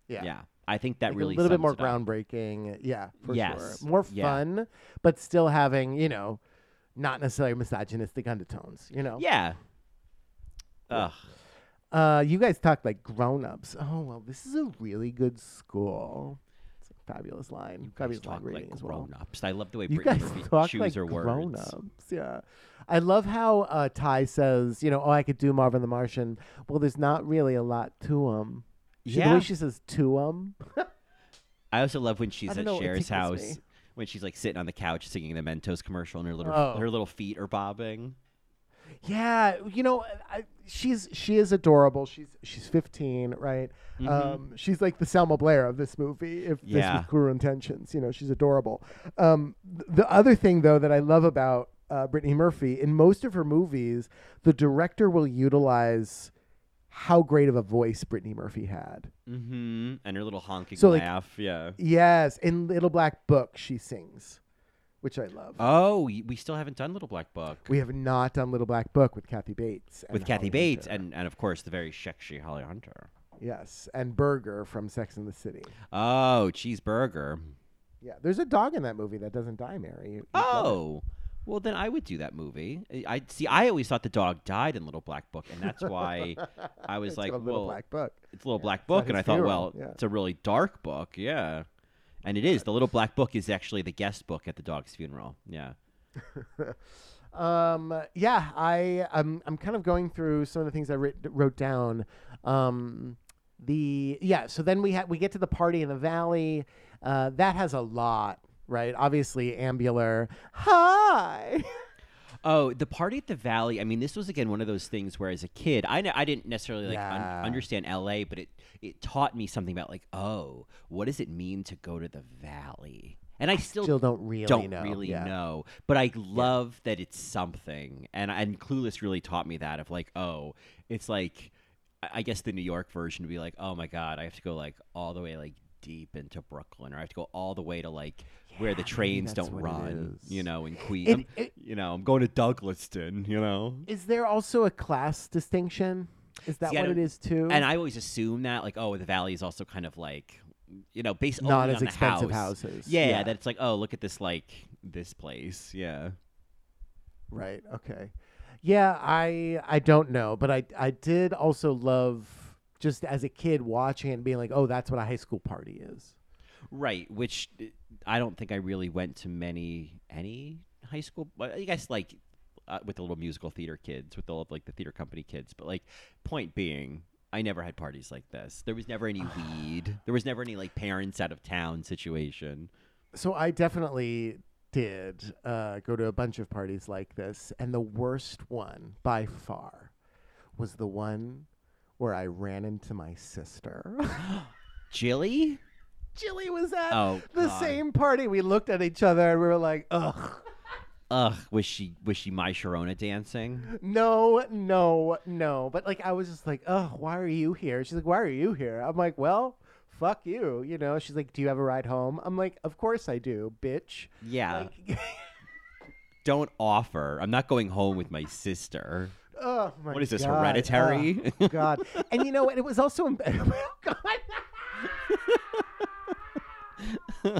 Yeah. Yeah. I think that Like really a little bit more groundbreaking. Yeah, for Yes, sure. More yeah. fun, but still having, you know, not necessarily misogynistic undertones, you know? Yeah. Ugh. Uh, you guys talk like grown ups. Oh well, this is a really good school. It's a fabulous line. You guys fabulous line talk reading like as grown-ups. I love the way You Brittany guys talk like her words. grown-ups. Yeah. I love how uh, Tai says, you know, oh, I could do Marvin the Martian. Well, there's not really a lot to him. The Yeah. way she says to him. I also love when she's at don't know, it Cher's house me. When she's like sitting on the couch singing the Mentos commercial and her little Oh. her little feet are bobbing. Yeah, you know, I, she's she is adorable. She's she's 15, right? Mhm. Um, she's like the Selma Blair of this movie. If this Yeah. was Cruel Intentions, you know, she's adorable. Um, th- the other thing though that I love about uh, Brittany Murphy in most of her movies, the director will utilize how great of a voice Brittany Murphy had. Mm-hmm. And her little honking So, like- laugh. Yeah. Yes, in Little Black Book, she sings, which I love. Oh, we still haven't done Little Black Book. we have not done Little Black Book with Kathy Bates. with Kathy Holly Bates Hunter. and, and of course the very sexy Holly Hunter. yes, and Berger from Sex and the City. Oh, cheeseburger. Yeah, there's a dog in that movie that doesn't die, Mary. You-. Oh, well then I would do that movie. I see. I always thought the dog died in Little Black Book, and that's why I was It's like, a little well, black book. it's a Little Black Book, and I thought, funeral, well, yeah. it's a really dark book, yeah. And it is. The Little Black Book is actually the guest book at the dog's funeral. Yeah. Um, yeah, I I'm I'm kind of going through some of the things I writ- wrote down. Um, the yeah, so then we ha- we get to the party in the valley. Uh, that has a lot, right? Obviously, Ambular. Hi. Oh, the party at the Valley. I mean, this was again one of those things where, as a kid, I I didn't necessarily like un- understand L.A., but it it taught me something about like, oh, what does it mean to go to the Valley? And I still, Still don't really don't know. really yeah. know, but I love that it's something. And and Clueless really taught me that of like, oh, it's like, I I guess the New York version would be like, oh my god, I have to go like all the way like deep into Brooklyn, or I have to go all the way to like where the trains don't run, you know, in Queens. You know, I'm going to Douglaston, you know. Is there also a class distinction? Is that See, what it too? And I always assume that, like, oh, the valley is also kind of like, you know, based not only as on the expensive house. houses. Yeah, that it's like, oh, look at this, like this place. Yeah. Right. Okay. Yeah, I I don't know, but I I did also love just as a kid watching and being like, "Oh, that's what a high school party is." Right. Which I don't think I really went to many any high school. I guess like uh, with the little musical theater kids, with the like the theater company kids. But like, point being. I never had parties like this. There was never any weed. There was never any like parents out of town situation. So I definitely did uh, go to a bunch of parties like this, and the worst one by far was the one where I ran into my sister. Jilly? Jilly was at Oh, the God. same party. We looked at each other and we were like, "Ugh." Ugh, was she was she my Sharona dancing? No, no, no. But like, I was just like, oh, why are you here? She's like, why are you here? I'm like, well, fuck you. You know, she's like, do you have a ride home? I'm like, of course I do, bitch. Yeah. Like, Don't offer. I'm not going home with my sister. oh my What is this, God. hereditary? Oh, God. And you know what? It was also embarrassing. God.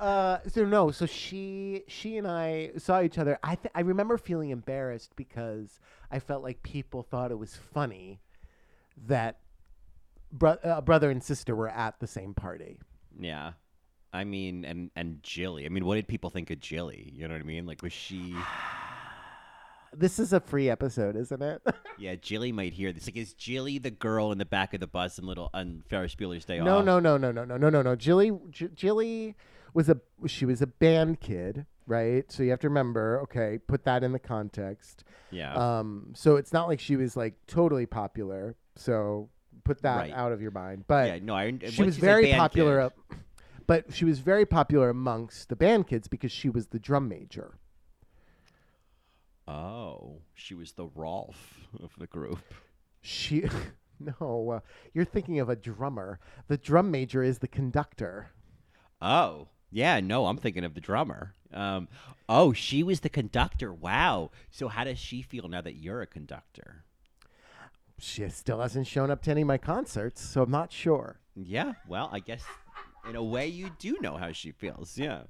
Uh, so no, so she she and I saw each other. I th- I remember feeling embarrassed because I felt like people thought it was funny that bro- uh, brother and sister were at the same party. yeah. I mean, and and Jilly. I mean, what did people think of Jilly? You know what I mean? Like, was she? This is a free episode, isn't it? Yeah, Jilly might hear this. Like, is Jilly the girl in the back of the bus in Little on Ferris Bueller's Day no, Off? no, no, no, no, no, no, no, no. Jilly, J- Jilly was a she was a band kid, right? So you have to remember. Okay, put that in the context. Yeah. Um, so it's not like she was like totally popular. So put that Right. out of your mind. But yeah. No, I. she was very popular. kid- but she was very popular amongst the band kids because she was the drum major. Oh, she was the Rolf of the group. She, no, uh, you're thinking of a drummer. The drum major is the conductor. Oh, yeah, no, I'm thinking of the drummer. Um, oh, she was the conductor. Wow. So how does she feel now that you're a conductor? She still hasn't shown up to any of my concerts, so I'm not sure. Yeah, well, I guess in a way you do know how she feels. Yeah.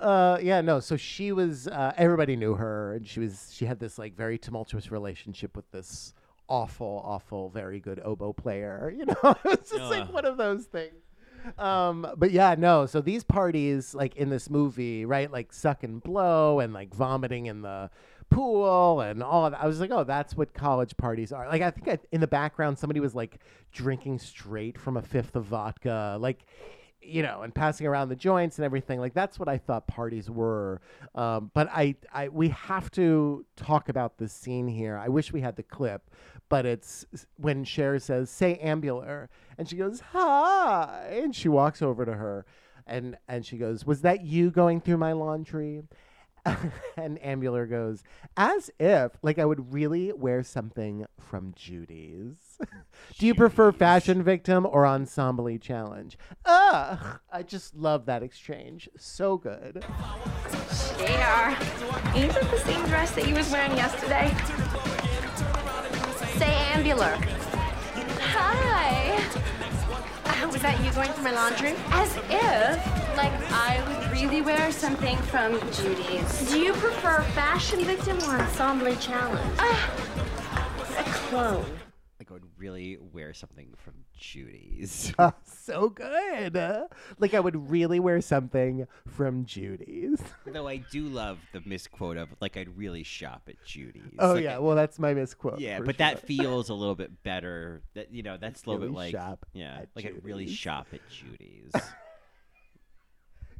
Uh, yeah, no. So she was. Uh, everybody knew her, and she was. She had this like very tumultuous relationship with this awful, awful, very good oboe player. You know, it's just like one of those things. Um, but yeah, no. So these parties, like in this movie, right, like suck and blow and like vomiting in the pool and all of that. I was like, oh, that's what college parties are. Like, I think I, in the background, somebody was like drinking straight from a fifth of vodka, like, you know, and passing around the joints and everything. Like, that's what I thought parties were. Um, but I, I, we have to talk about this scene here. I wish we had the clip, but it's when Cher says, say ambular, and she goes, hi, and she walks over to her. And, and she goes, Was that you going through my laundry? and Ambular goes, as if, like, I would really wear something from Judy's. Do you prefer Fashion Victim or Ensemble Challenge? Ugh, I just love that exchange. So good. Cher, ain't that the same dress that you was wearing yesterday? Say ambular. Hi. Uh, was that you going through my laundry? As if, like, I would really wear something from Judy's. Do you prefer Fashion Victim or Ensemble Challenge? Ah, a clone. Like I would really wear something from Judy's. Uh, so good. Uh, like, I would really wear something from Judy's. Though I do love the misquote of like I'd really shop at Judy's. Oh, Like, yeah. Well, that's my misquote. Yeah, but sure. that feels a little bit better. That you know, that's a little Really bit like shop yeah, at like I'd really shop at Judy's.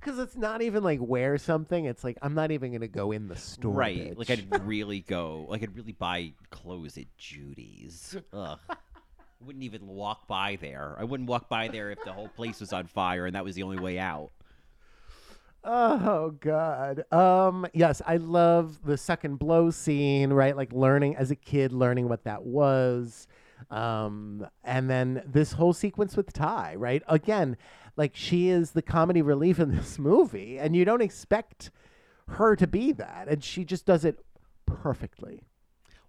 Because it's not even like wear something. It's like, I'm not even going to go in the store. right. Like. I'd really go like I'd really buy clothes at Judy's. Ugh. Wouldn't even walk by there. I wouldn't walk by there if the whole place was on fire and that was the only way out. Oh God. Um. Yes, I love the second blow scene. Right, like learning as a kid, learning what that was. Um. And then this whole sequence with Tai. Right. Again, like she is the comedy relief in this movie, and you don't expect her to be that, and she just does it perfectly.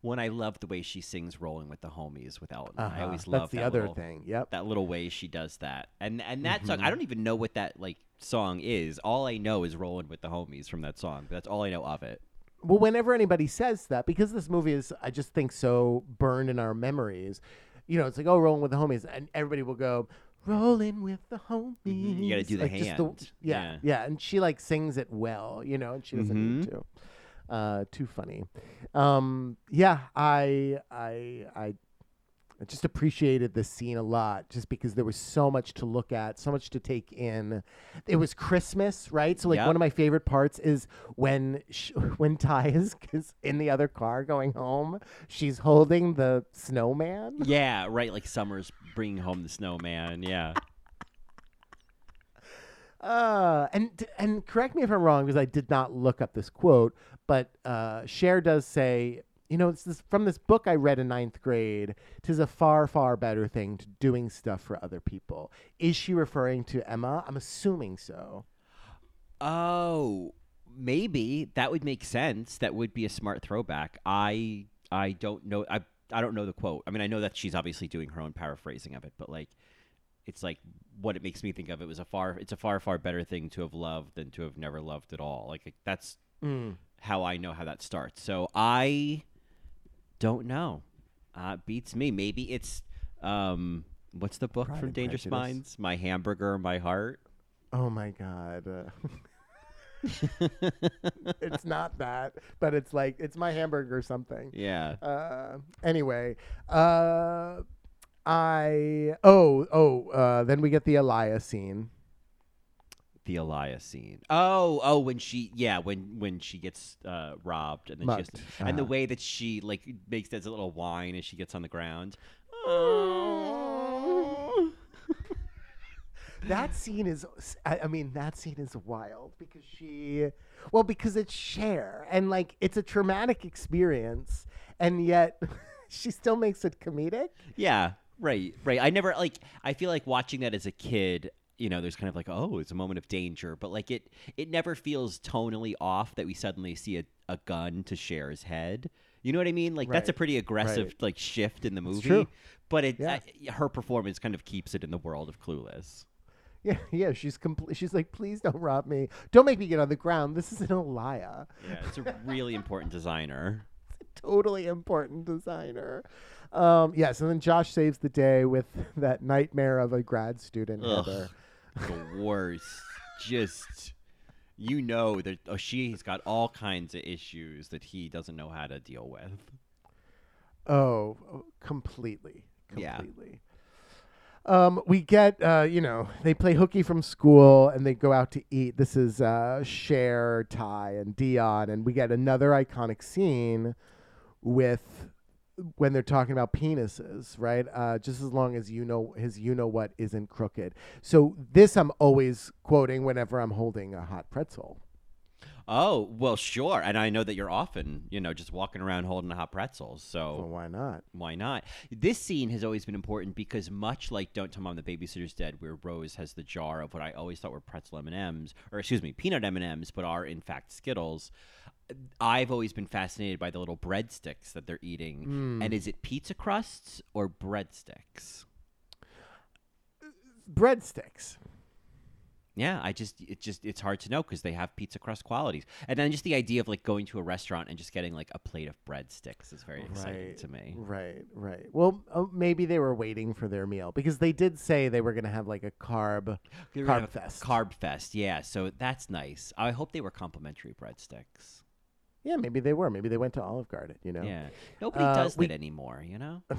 When I love the way she sings "Rolling with the Homies" with Elton. I Uh-huh. always That's love the other little- thing. Yep. that little way she does that. And and that song, Mm-hmm. I don't even know what that like song is. All I know is "Rolling with the Homies" from that song. That's all I know of it. Well, whenever anybody says that, because this movie is, I just think, so burned in our memories, you know, it's like, oh, rolling with the homies. And everybody will go, rolling with the homies. Mm-hmm. You gotta do the Like, hand. yeah, Yeah. yeah. And she, like, sings it well, you know, and she doesn't need Mm-hmm. to. Uh, too funny. Um, yeah, I, I, I, I just appreciated this scene a lot just because there was so much to look at, so much to take in. It was Christmas, right? So like Yep. one of my favorite parts is when sh- when Tai is, is in the other car going home, she's holding the snowman. Yeah, right. Like Summer's bringing home the snowman. Yeah. Uh, and and correct me if I'm wrong because I did not look up this quote, but uh, Cher does say, you know, it's this from this book I read in ninth grade. Tis a far far better thing to doing stuff for other people. Is she referring to Emma? I'm assuming so. Oh, maybe that would make sense. That would be a smart throwback. I I don't know. I I don't know the quote. I mean, I know that she's obviously doing her own paraphrasing of it, but like, it's like what it makes me think of. It was a far. It's a far far better thing to have loved than to have never loved at all. Like that's mm. how I know how that starts. So I don't know. Uh, beats me. Maybe it's um. What's the book Pride from and Dangerous Prejudice. Minds? My hamburger, my heart. Oh my god. Uh, it's not that, but it's like it's my hamburger or something. Yeah. Uh, anyway, uh, I oh oh uh, then we get the Elias scene. The Elias scene. Oh, oh, when she, yeah, when when she gets uh, robbed, and then she has Mugged, to, and the uh-huh. way that she like makes that little whine as she gets on the ground. That scene is, I, I mean, that scene is wild because she, well, because it's Cher and like it's a traumatic experience, and yet she still makes it comedic. Yeah, right, right. I never like. I feel like watching that as a kid. You know, there's kind of like, oh, it's a moment of danger, but like it, it never feels tonally off that we suddenly see a, a gun to Cher's head. You know what I mean? Like that's a pretty aggressive right. like shift in the movie. But it, Yeah. I- her performance kind of keeps it in the world of Clueless. Yeah, yeah. She's compl- She's like, please don't rob me. Don't make me get on the ground. This is an Alaïa. Yeah, it's a really important designer. totally important designer. Um, yes, and then Josh saves the day with that nightmare of a grad student, Ugh. Heather. The worst. Just you know that oh, she's got all kinds of issues that he doesn't know how to deal with. Oh, oh, completely, Yeah. completely. Um, we get, uh, you know, they play hooky from school and they go out to eat. This is uh, Cher, Tai, and Dionne, and we get another iconic scene with when they're talking about penises, right? Uh, just as long as you know his, you know what isn't crooked. So this I'm always quoting whenever I'm holding a hot pretzel. Oh well, sure. And I know that you're often, you know, just walking around holding a hot pretzels. So Well, why not? why not? This scene has always been important because much like "Don't Tell Mom the Babysitter's Dead," where Rose has the jar of what I always thought were pretzel M and M's, or excuse me, peanut M and M's, but are in fact Skittles. I've always been fascinated by the little breadsticks that they're eating. Hmm. And is it pizza crusts or breadsticks? Breadsticks. Yeah, I just it just it's hard to know because they have pizza crust qualities, and then just the idea of like going to a restaurant and just getting like a plate of breadsticks is very exciting to me. Right, right. Well, oh, maybe they were waiting for their meal because they did say they were going to have like a carb carb fest. Carb fest, yeah. So that's nice. I hope they were complimentary breadsticks. yeah, maybe they were. Maybe they went to Olive Garden. You know. Yeah, nobody Uh, does we- that anymore. You know.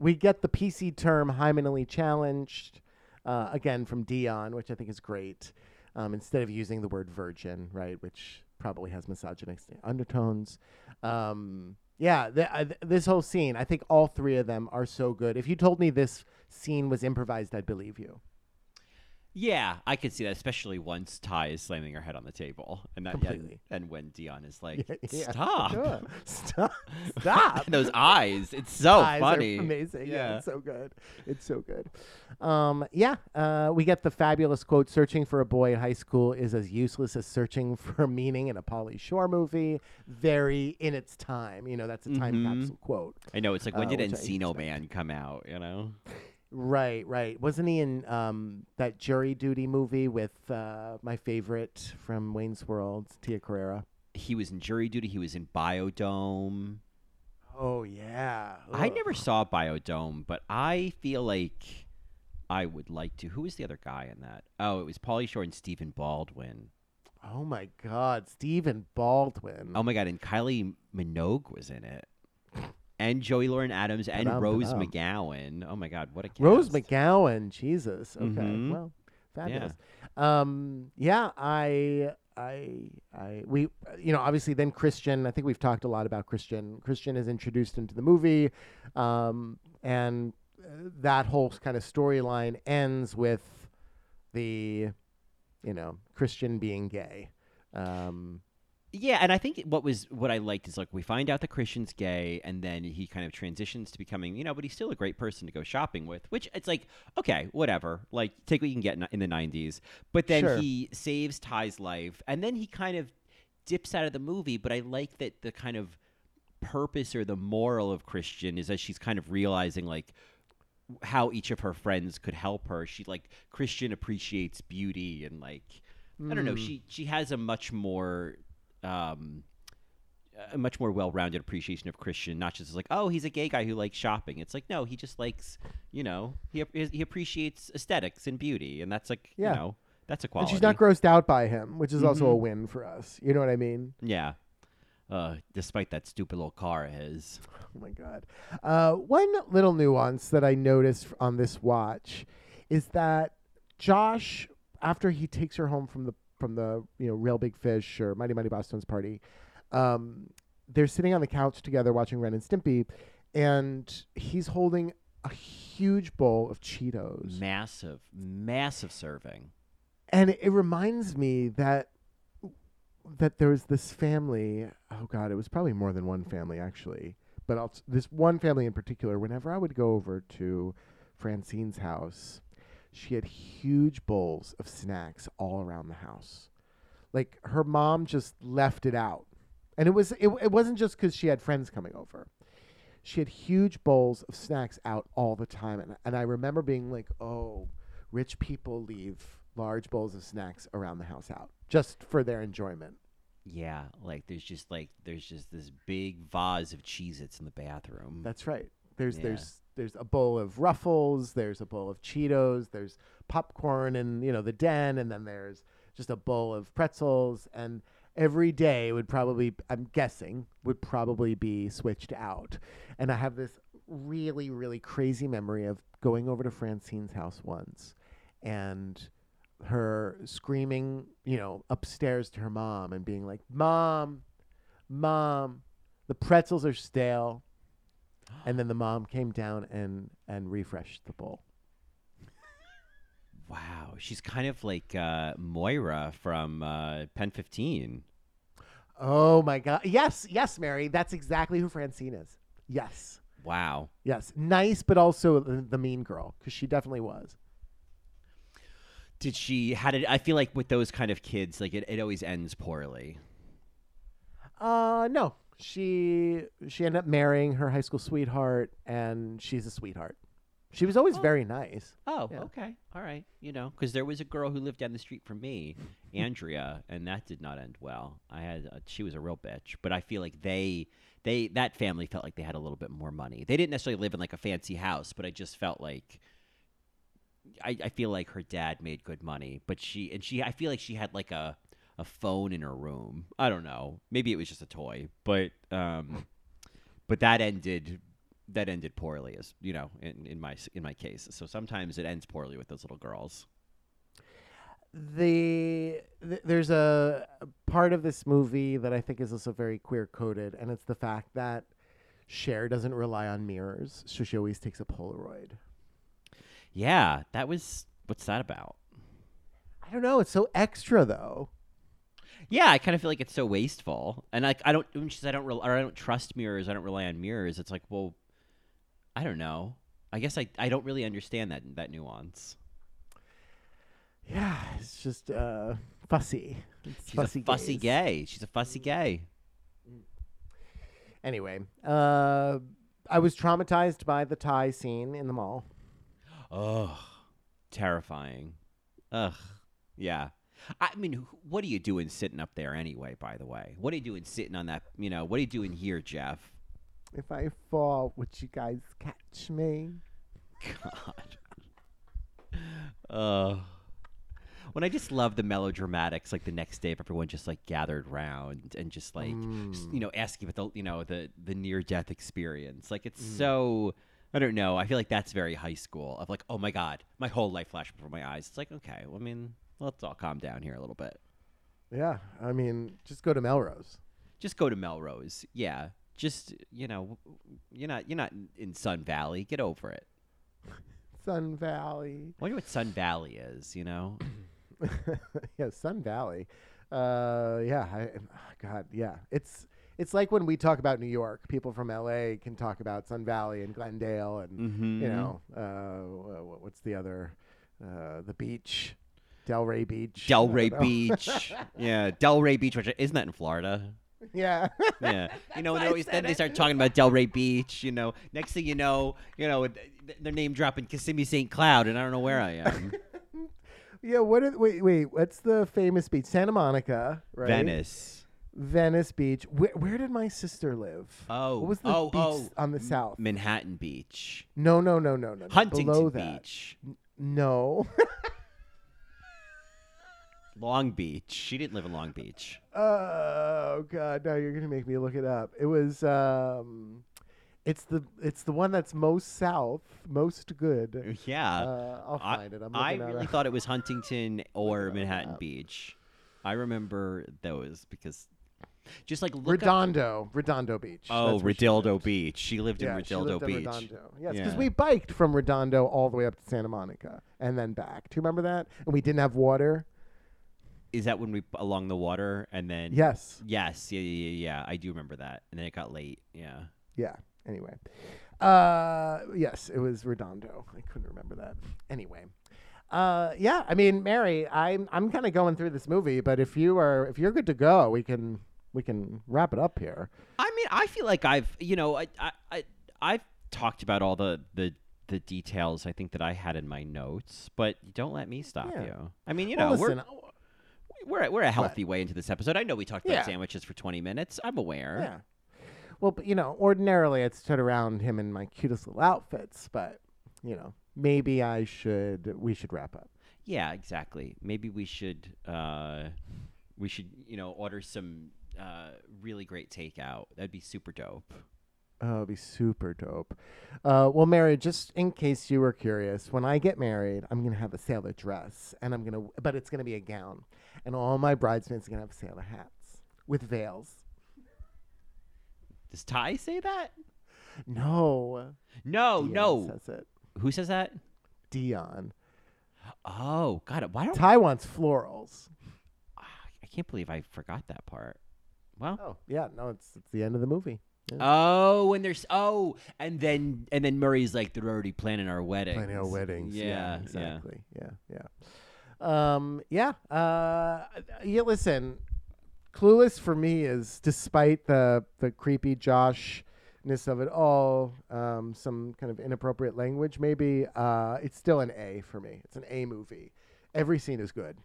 We get the PC term hymenally challenged uh, again from Dionne, which I think is great. Um, instead of using the word virgin, right, which probably has misogynistic undertones. Um, yeah, th- uh, th- this whole scene, I think all three of them are so good. If you told me this scene was improvised, I'd believe you. Yeah, I could see that, especially once Tai is slamming her head on the table, and that Completely. and, and when Dionne is like, Yeah, "Stop." sure. Stop! Stop! Those eyes, it's so eyes funny. amazing. Yeah. Yeah. it's so good. It's so good. Um, yeah, uh, we get the fabulous quote: "Searching for a boy in high school is as useless as searching for meaning in a Pauly Shore movie." Very in its time. You know, that's a time Mhm. capsule quote. I know it's like when Uh, did Encino. Man come out? You know. Right, right. Wasn't he in um, that Jury Duty movie with uh, my favorite from Wayne's World, Tia Carrere? He was in Jury Duty. He was in Biodome. Oh yeah. I never saw Biodome, but I feel like I would like to. Who was the other guy in that? Oh, it was Pauly Shore and Stephen Baldwin. Oh my God, Stephen Baldwin. Oh my god, and Kylie Minogue was in it. And Joey Lauren Adams and Ba-dum, Rose ba-dum. McGowan. Oh my god, what a cast. Rose McGowan, Jesus. Okay, Mhm. well, fabulous. Yeah. Um, yeah, I, I, I, we, you know, obviously then Christian. I think we've talked a lot about Christian. Christian is introduced into the movie, um, and uh, that whole kind of storyline ends with the, you know, Christian being gay. Um, Yeah, and I think what was what I liked is like we find out that Christian's gay, and then he kind of transitions to becoming, you know, but he's still a great person to go shopping with. Which it's like, okay, whatever, like take what you can get in, the '90s. But then Sure. he saves Tai's life, and then he kind of dips out of the movie. But I like that the kind of purpose or the moral of Christian is that she's kind of realizing like how each of her friends could help her. She like Christian appreciates beauty and like I don't know. Hmm. She she has a much more um a much more well-rounded appreciation of Christian, not just like, oh, he's a gay guy who likes shopping. It's like, no, he just likes, you know, he he appreciates aesthetics and beauty, and that's like, Yeah. you know, that's a and quality. she's not grossed out by him, which is also a Mhm. win for us. You know what I mean? yeah. Uh, despite that stupid little car of his. Oh my god. Uh, one little nuance that I noticed on this watch is that Josh, after he takes her home from the from the you know Real Big Fish or Mighty Mighty Bosstones party, um, they're sitting on the couch together watching Ren and Stimpy, and he's holding a huge bowl of Cheetos, Massive, massive serving. and it reminds me that that there was this family. Oh God, it was probably more than one family actually, but I'll, this one family in particular. Whenever I would go over to Francine's house, she had huge bowls of snacks all around the house. Like her mom just left it out, and it was it, it wasn't just because she had friends coming over. She had huge bowls of snacks out all the time, and and I remember being like, oh, rich people leave large bowls of snacks around the house out just for their enjoyment. Yeah, like there's just like there's just this big vase of Cheez-Its in the bathroom. That's right. There's Yeah. there's there's a bowl of Ruffles. There's a bowl of Cheetos. There's popcorn in you know the den, and then there's just a bowl of pretzels. And every day would probably, I'm guessing, would probably be switched out. And I have this really really crazy memory of going over to Francine's house once, and her screaming, you know, upstairs to her mom and being like, "Mom, mom, the pretzels are stale." And then the mom came down and and refreshed the bowl. wow, she's kind of like uh, Moira from uh, Pen 15. Oh my god. Yes, yes, Mary, that's exactly who Francine is. Yes. Wow. Yes. Nice but also the, the mean girl cuz she definitely was. Did she? How did I feel like with those kind of kids? Like it, it always ends poorly. Uh no. She she ended up marrying her high school sweetheart and she's a sweetheart. She was always very nice. Oh, Yeah. okay, all right. You know, because there was a girl who lived down the street from me, Andrea, and that did not end well. I had uh, she was a real bitch, but I feel like they they that family felt like they had a little bit more money. They didn't necessarily live in like a fancy house, but I just felt like I, I feel like her dad made good money, but she and she I feel like she had like a a phone in her room. I don't know. Maybe it was just a toy, but um, but that ended that ended poorly, as you know, in, in my in my case. So sometimes it ends poorly with those little girls. the th- there's a a part of this movie that I think is also very queer coded, and it's the fact that Cher doesn't rely on mirrors, so she always takes a Polaroid. Yeah, that was what's that about? I don't know. It's so extra though. Yeah, I kind of feel like it's so wasteful, and like I don't when she says I don't rel or I don't trust mirrors, I don't rely on mirrors. It's like, well, I don't know. I guess I I don't really understand that that nuance. Yeah, it's just uh, fussy. It's She's fussy a fussy gay. She's a fussy gay. Anyway, uh, I was traumatized by the Tai scene in the mall. Ugh, terrifying. Ugh, yeah. I mean, what are you doing sitting up there anyway? By the way, what are you doing sitting on that? You know, what are you doing here, Jeff? If I fall, would you guys catch me? God. Uh, when I just love the melodramatics, like the next day, if everyone just like gathered round and just like, s- you know, asking about the, you know, the the near death experience. Like it's so. I don't know. I feel like that's very high school. Of like, oh my god, my whole life flashed before my eyes. It's like, okay, well, I mean, let's all calm down here a little bit. Yeah, I mean, just go to Melrose. Just go to Melrose. Yeah. Just you know, you're not you're not in- Sun Valley. Get over it. Sun Valley. I wonder what Sun Valley is. You know. yeah, Sun Valley. Uh, yeah, I, God, yeah. It's it's like when we talk about New York, people from LA can talk about Sun Valley and Glendale, and Mhm. you know, uh, wha- wha- what's the other, uh, the beach, Delray Beach. Delray. Beach. yeah, Delray Beach, which isn't that in Florida? yeah. Yeah, you know, they always, then they start talking about Delray Beach. You know, next thing you know, you know, th- th- their name dropping Kissimmee St. Cloud, and I don't know where I am. yeah. What? Are, wait, wait. What's the famous beach? Santa Monica, right? Venice. Venice Beach. Where, where did my sister live? Oh, what was the oh, oh beach oh, on the south? Manhattan Beach, No, no, no, no, no. no. Huntington Below that. Beach, No. Long Beach. She didn't live in Long Beach. oh God, no! You're gonna make me look it up. It was. um It's the it's the one that's most south, most good. Yeah, Uh, I'll I, find it. I'm I really thought it was Huntington or Manhattan up. Beach. I remember those because just like look up- Redondo, Redondo Beach. Oh, where she Redondo. Beach. She lived Yeah, in she Redondo lived Beach. in Redondo. Yes, because Yeah. we biked from Redondo all the way up to Santa Monica and then back. Do you remember that? And we didn't have water. Is that when we along the water and then? Yes. Yes. Yeah. Yeah. Yeah. Yeah. I do remember that. And then it got late. Yeah. Yeah. Anyway, uh, yes, it was Redondo. I couldn't remember that. Anyway, uh, yeah. I mean, Mary, I'm I'm kind of going through this movie, but if you are if you're good to go, we can we can wrap it up here. I mean, I feel like I've, you know, I, I, I I've talked about all the the the details I think that I had in my notes, but don't let me stop Yeah. you. I mean, you Well, know, listen, we're we're we're a healthy way into this episode. I know we talked about Yeah. sandwiches for 20 minutes. I'm aware. Yeah. Well, but, you know, ordinarily I'd stood around him in my cutest little outfits, but you know, maybe I should. We should wrap up. Yeah, exactly. Maybe we should uh, we should you know order some uh, really great takeout. That'd be super dope. Oh, it'd be super dope. Uh, well, Mary, just in case you were curious, when I get married, I'm gonna have a sailor dress, and I'm gonna, but it's gonna be a gown, and all my bridesmaids are gonna have sailor hats with veils. Does Tai say that? No, No, Dionne no. says it. Who says that? Dionne. Oh, God. Why don't Tai wants florals. Ah, I can't believe I forgot that part. Well, Oh, yeah, no, it's it's the end of the movie. oh, and there's oh, and then and then Murray's like they're already planning our wedding. Planning our weddings. Yeah, Yeah, yeah. exactly. Yeah, yeah. Um, yeah. Uh, yeah. Listen, Clueless for me is, despite the the creepy Joshness of it all, um, some kind of inappropriate language, maybe. Uh, it's still an A for me. It's an A movie. Every scene is good.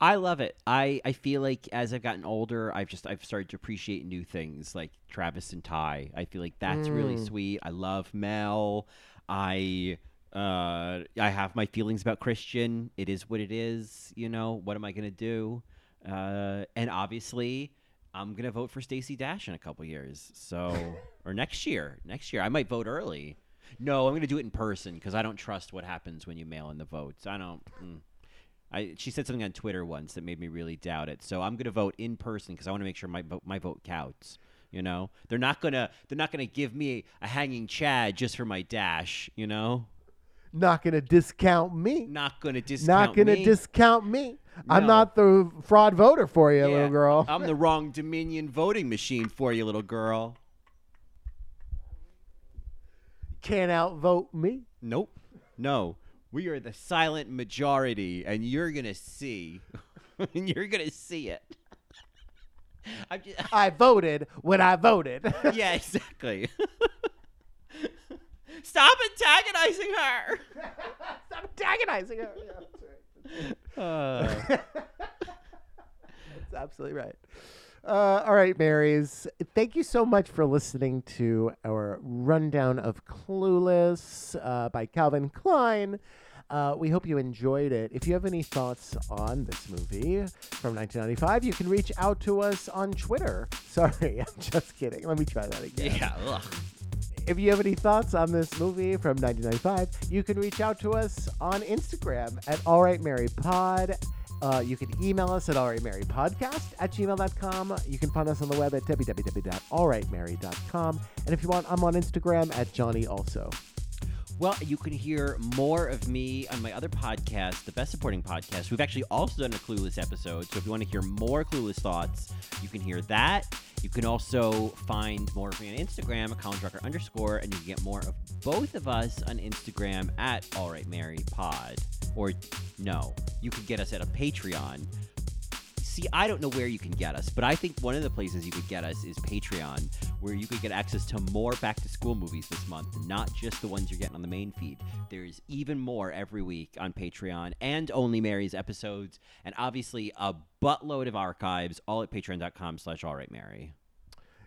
I love it. I, I feel like as I've gotten older, I've just I've started to appreciate new things like Travis and Tai. I feel like that's really sweet. I love Mel. I uh I have my feelings about Christian. It is what it is. You know what am I gonna do? Uh, and obviously. I'm gonna vote for Stacey Dash in a couple years, so or next year. Next year, I might vote early. No, I'm gonna do it in person because I don't trust what happens when you mail in the votes. I don't. Mm. I, she said something on Twitter once that made me really doubt it. So I'm going to vote in person because I want to make sure my my vote counts. You know, they're not gonna they're not gonna give me a hanging Chad just for my dash. You know, Not gonna discount me. not gonna discount Not gonna me. discount me. I'm not the fraud voter for you, Yeah, little girl. I'm the wrong Dominion voting machine for you, little girl. Can't outvote me. Nope, no, we are the silent majority, and you're gonna see, and you're gonna see it. I'm just, I voted when I voted. yeah, exactly. Stop antagonizing her. Stop antagonizing her. Yeah, that's right. Uh, That's absolutely right. Uh, all right, Marys. Thank you so much for listening to our rundown of Clueless uh, by Calvin Klein. Uh, we hope you enjoyed it. If you have any thoughts on this movie from 1995, you can reach out to us on Twitter. Sorry, I'm just kidding. Let me try that again. yeah. Ugh. If you have any thoughts on this movie from 1995, you can reach out to us on Instagram at All Right Mary Pod. Uh, you can email us at alrightmarypodcast at gmail.com. You can find us on the web at www.alrightmary.com. And if you want, I'm on Instagram at Johnny also. Well, you can hear more of me on my other podcast, the Best Supporting Podcast. We've actually also done a Clueless episode. So if you want to hear more Clueless thoughts, you can hear that. You can also find more of me on Instagram at colindrucker underscore, and you can get more of both of us on Instagram at All Right Mary Pod. Or no, you can get us at a Patreon. See, I don't know where you can get us, but I think one of the places you could get us is Patreon, where you could get access to more back to school movies this month, not just the ones you're getting on the main feed. There's even more every week on Patreon and Only Mary's episodes, and obviously a buttload of archives, all at patreon.com slash alrightmary.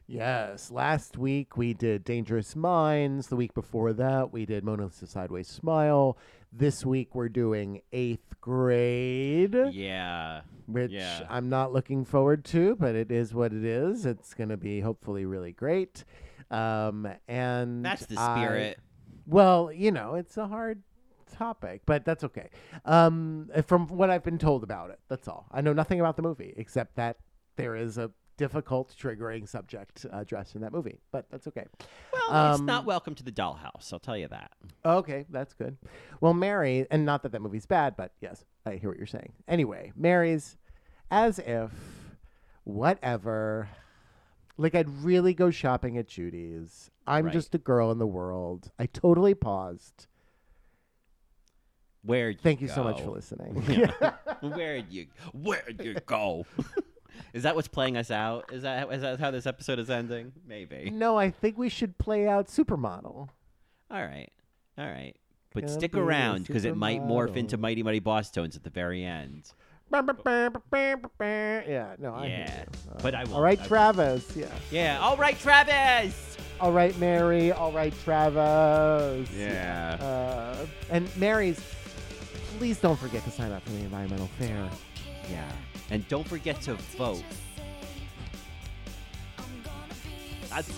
Yes, last week we did Dangerous Minds. The week before that, we did Mona Lisa Sideways Smile. This week, we're doing eighth grade. Yeah. which Yeah. I'm not looking forward to, but it is what it is. It's going to be hopefully really great. Um, and That's the I- spirit. well, you know, it's a hard topic, but that's okay. Um, from what I've been told about it, that's all. I know nothing about the movie except that there is a difficult, triggering subject addressed in that movie, but that's okay. Well, it's Um, not welcome to the dollhouse, I'll tell you that. Okay, that's good. Well, Mary, and not that that movie's bad, but yes, I hear what you're saying. Anyway, Mary's as if whatever. Like I'd really go shopping at Judy's. I'm Right. just a girl in the world. I totally paused. Where'd you Thank you so much for listening. Where'd you Where'd you go? Is that what's playing us out? Is that is that how this episode is ending? Maybe. No, I think we should play out Supermodel. All right, all right, but stick be around because it might morph into Mighty Mighty Bosstones at the very end. Yeah, no, I Yeah, but I will. all right, Travis. Yeah. Yeah. All right, Travis. All right, Mary. All right, Travis. Yeah. Uh, and Mary's, please don't forget to sign up for the environmental fair. Yeah. And don't forget to vote. That's.